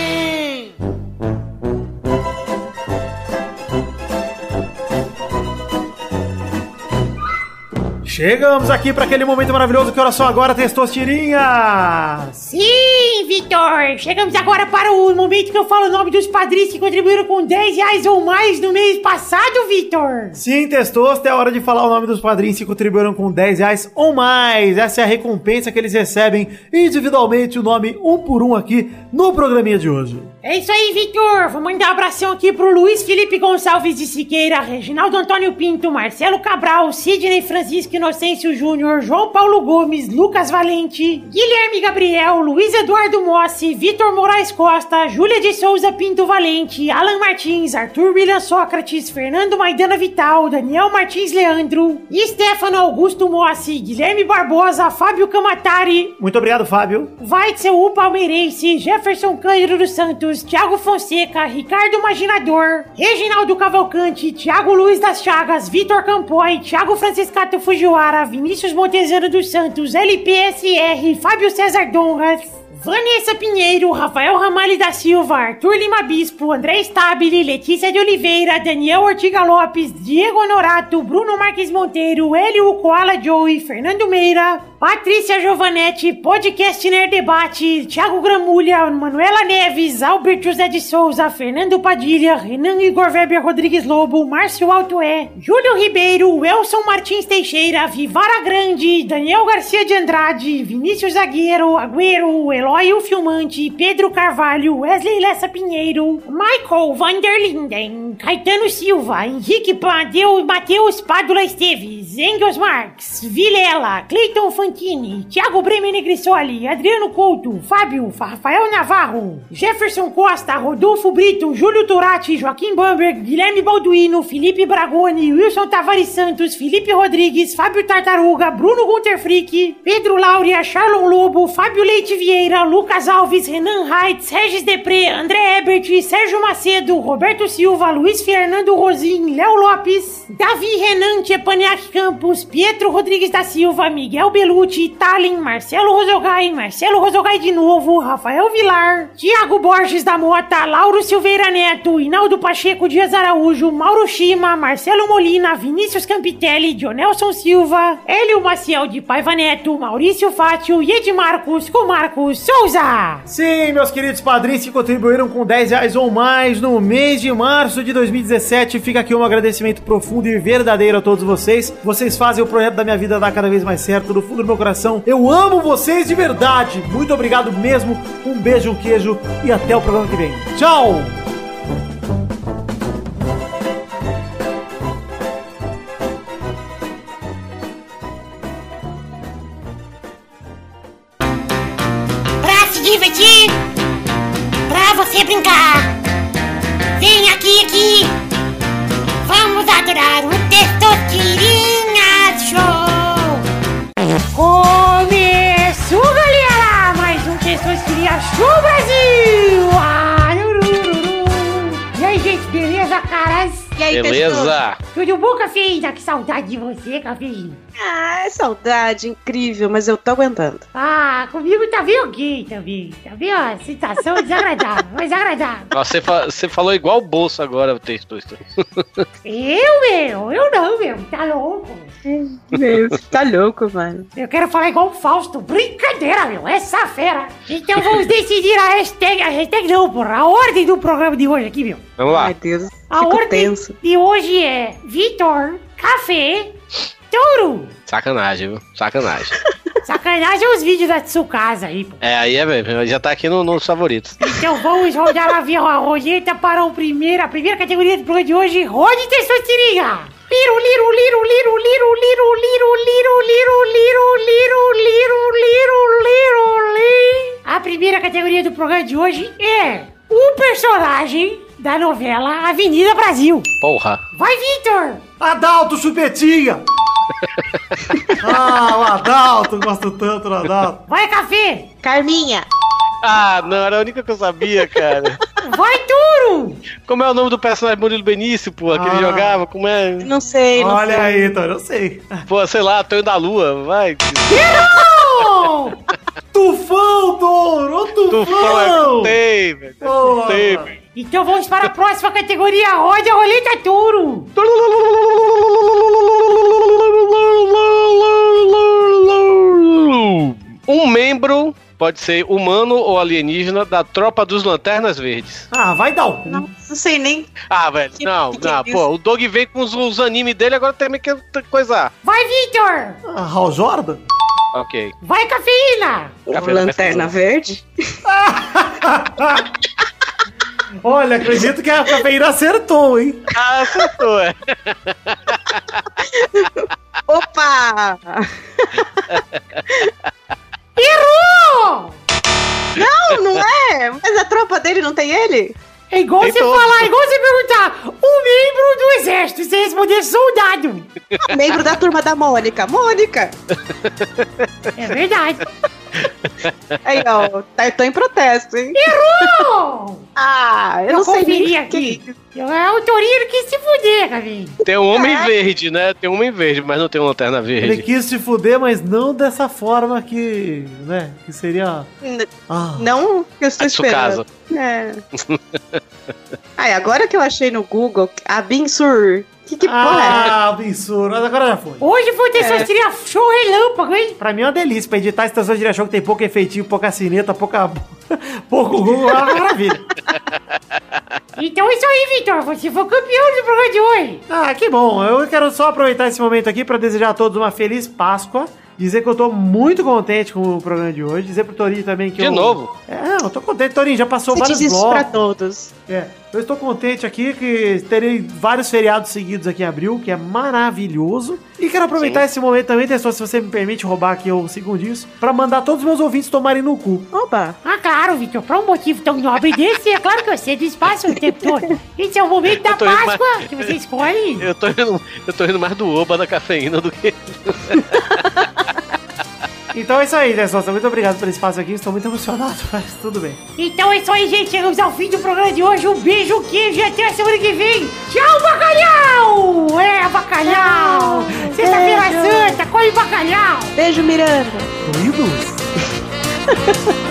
Chegamos aqui para aquele momento maravilhoso que horas são agora, Testosterinhas! Sim, Vitor! Chegamos agora para o momento que eu falo o nome dos padrinhos que contribuíram com 10 reais ou mais no mês passado, Vitor! Sim, Testosta, é hora de falar o nome dos padrinhos que contribuíram com 10 reais ou mais. Essa é a recompensa que eles recebem individualmente, o nome um por um aqui no programinha de hoje. É isso aí, Vitor! Vou mandar um abração aqui pro Luiz Felipe Gonçalves de Siqueira, Reginaldo Antônio Pinto, Marcelo Cabral, Sidney Francisco Inocêncio Júnior, João Paulo Gomes, Lucas Valente, Guilherme Gabriel, Luiz Eduardo Mossi, Vitor Moraes Costa, Júlia de Souza Pinto Valente, Alan Martins, Arthur William Sócrates, Fernando Maidana Vital, Daniel Martins Leandro, Stefano Augusto Mossi, Guilherme Barbosa, Fábio Camatari, Muito obrigado, Fábio. Weitzel U Palmeirense, Jefferson Cândido dos Santos, Thiago Fonseca, Ricardo Imaginador, Reginaldo Cavalcante, Thiago Luiz das Chagas, Vitor Campoy, Thiago Franciscato Fujiwara, Vinícius Montezano dos Santos, LPSR, Fábio César Donras, Vanessa Pinheiro, Rafael Ramalho da Silva, Arthur Lima Bispo, André Stabile, Letícia de Oliveira, Daniel Ortiga Lopes, Diego Honorato, Bruno Marques Monteiro, Hélio Koala Joey, Fernando Meira, Patrícia Giovanetti, Podcast Nerd Debate, Thiago Gramulha, Manuela Neves, Albert José de Souza, Fernando Padilha, Renan Igor Weber Rodrigues Lobo, Márcio Altoé, Júlio Ribeiro, Elson Martins Teixeira, Vivara Grande, Daniel Garcia de Andrade, Vinícius Zagueiro, Agüero, Eloy o Filmante, Pedro Carvalho, Wesley Lessa Pinheiro, Michael Vanderlinden, Caetano Silva, Henrique Padeu, Matheus Padula Esteves, Engels Marques, Vilela, Cleiton Fantini, Fantini, Thiago Bremer Negrissoli, Adriano Couto, Fábio, Rafael Navarro, Jefferson Costa, Rodolfo Brito, Júlio Turati, Joaquim Bamberg, Guilherme Balduino, Felipe Bragoni, Wilson Tavares Santos, Felipe Rodrigues, Fábio Tartaruga, Bruno Gunter Frick, Pedro Laura, Charlon Lobo, Fábio Leite Vieira, Lucas Alves, Renan Reitz, Regis Depré, André Ebert, Sérgio Macedo, Roberto Silva, Luiz Fernando Rosim, Léo Lopes, Davi Renan Tchepaniak Campos, Pietro Rodrigues da Silva, Miguel Belucci, Tallin, Marcelo Rosogai, Marcelo Rosogai de novo, Rafael Vilar, Tiago Borges da Mota, Lauro Silveira Neto, Inaldo Pacheco Dias Araújo, Mauro Shima, Marcelo Molina, Vinícius Campitelli, Dionelson Silva, Hélio Maciel de Paiva Neto, Maurício Fátio e Edmarcos com Marcos Souza. Sim, meus queridos padrinhos que contribuíram com 10 reais ou mais no mês de março de 2017. Fica aqui um agradecimento profundo e verdadeiro a todos vocês. Vocês fazem o projeto da minha vida dar cada vez mais certo, do fundo do meu coração. Eu amo vocês de verdade. Muito obrigado mesmo. Um beijo, um queijo e até o programa que vem. Tchau! Pra se divertir, pra você brincar. Vem aqui, aqui. Vamos adorar o Testosterinha Gol Brasil! E aí, Beleza? Tudo bom, cafeína? Que saudade de você, cafeína. Ah, é saudade, incrível, mas eu tô aguentando. Ah, comigo tá bem ok também. Tá bem uma situação desagradável, mas agradável. Nossa, Você, fa- você falou igual o bolso agora, o texto. Eu, meu? Eu não, meu. Tá louco? Meu, tá louco, mano. Eu quero falar igual o Fausto. Brincadeira, meu. Essa fera. Então vamos decidir a hashtag. A hashtag não, porra. A ordem do programa de hoje aqui, meu. Vamos lá. Ai, Deus. A Fico ordem tenso. de hoje é Vitor, Café, Touro. Sacanagem, viu? Sacanagem. Sacanagem os vídeos da Tsukasa aí, pô. É, aí é mesmo. Já tá aqui no- nos favoritos. Então vamos rodar a via- a roleta para o primeiro, a primeira categoria do programa de hoje. Rode Testosterinha! Liro, liro, liro, liro, liro, liro, liro, liro, liro, liro, liro, liro, liro, liro, li. A primeira categoria do programa de hoje é o personagem da novela Avenida Brasil. Porra. Vai, Vitor! Adalto Chupetinha! (laughs) ah, o Adalto, gosto tanto do Adalto. Vai, Café! Carminha. Ah, não, era a única que eu sabia, cara. Vai, Touro! Como é o nome do personagem Murilo Benício, pô? Que ele Ah. jogava? Como é? Não sei, não Olha sei. aí, Tony, eu sei. Pô, sei lá, Tonho da Lua, vai. Tufão, Toro! Ô, Tufão é Tufão! velho. Porra. Tem, velho. Então vamos para a próxima categoria. Rode a roleta, Touro! Um membro, pode ser humano ou alienígena, da tropa dos Lanternas Verdes. Ah, vai dar o. Não, não sei nem. Ah, velho, Que- não, que que não, é pô, o Dog vem com os, os animes dele, agora também que coisar. Vai, Vitor! Ah, Hal Jordan? Ok. Vai, Cafeína! Da Lanterna. Verde? (laughs) Olha, acredito que a cafeína acertou, hein? Ah, acertou, é. Opa! Errou! Não, não é! Mas a tropa dele não tem ele? É igual Tem você todos. falar, é igual você perguntar, um membro do exército, você responder soldado. Membro da turma da Mônica. Mônica! É verdade. (laughs) Aí, ó, tá- tô em protesto, hein? Errou! (laughs) Ah, eu, Eu não sei nem aqui. que- é o Torino que se fuder, Cafeína. Tem um homem É. verde, né? Tem um homem verde, mas não tem uma lanterna Ele verde. quis se fuder, mas não dessa forma que, né, que seria... N- Ah, Não que eu estou A esperando. É. (laughs) Ai, agora que eu achei no Google, Abinsur. Que, que porra é? ah absurdo, mas agora já foi. Hoje foi ter é. show relâmpago, hein? Pra mim é uma delícia, pra editar estação de show que tem pouco efetivo, pouca cineta, pouca... (laughs) pouco Google, é uma maravilha. Então é isso aí, Vitor. Você foi campeão do programa de hoje. Ah, que bom. Eu quero só aproveitar esse momento aqui para desejar a todos uma feliz Páscoa. Dizer que eu tô muito contente com o programa de hoje. Dizer pro Torinho também que De eu... novo? É, eu tô contente, Torinho. Já passou Você vários diz isso blocos. pra todos. É, eu estou contente aqui que terei vários feriados seguidos aqui em abril, que é maravilhoso. E quero aproveitar esse momento também, Tessô, se você me permite roubar aqui uns segundinhos, pra mandar todos os meus ouvintes tomarem no cu. Opa! Ah, claro, Vitor, pra um motivo tão nobre (laughs) desse, é claro que você despaça o tempo todo. Esse é o momento da Páscoa mais- que você escolhe. Eu tô indo, eu tô indo mais do oba da cafeína do que. (laughs) Então é isso aí, Testosta. Então, muito obrigado pelo espaço aqui. Estou muito emocionado, (laughs) mas tudo bem. Então é isso aí, gente. Chegamos ao fim do programa de hoje. Um beijo, queijo e até a semana que vem. Tchau, bacalhau! É, bacalhau! Sexta-feira santa, come bacalhau! Beijo, Miranda. Ruídos? (laughs)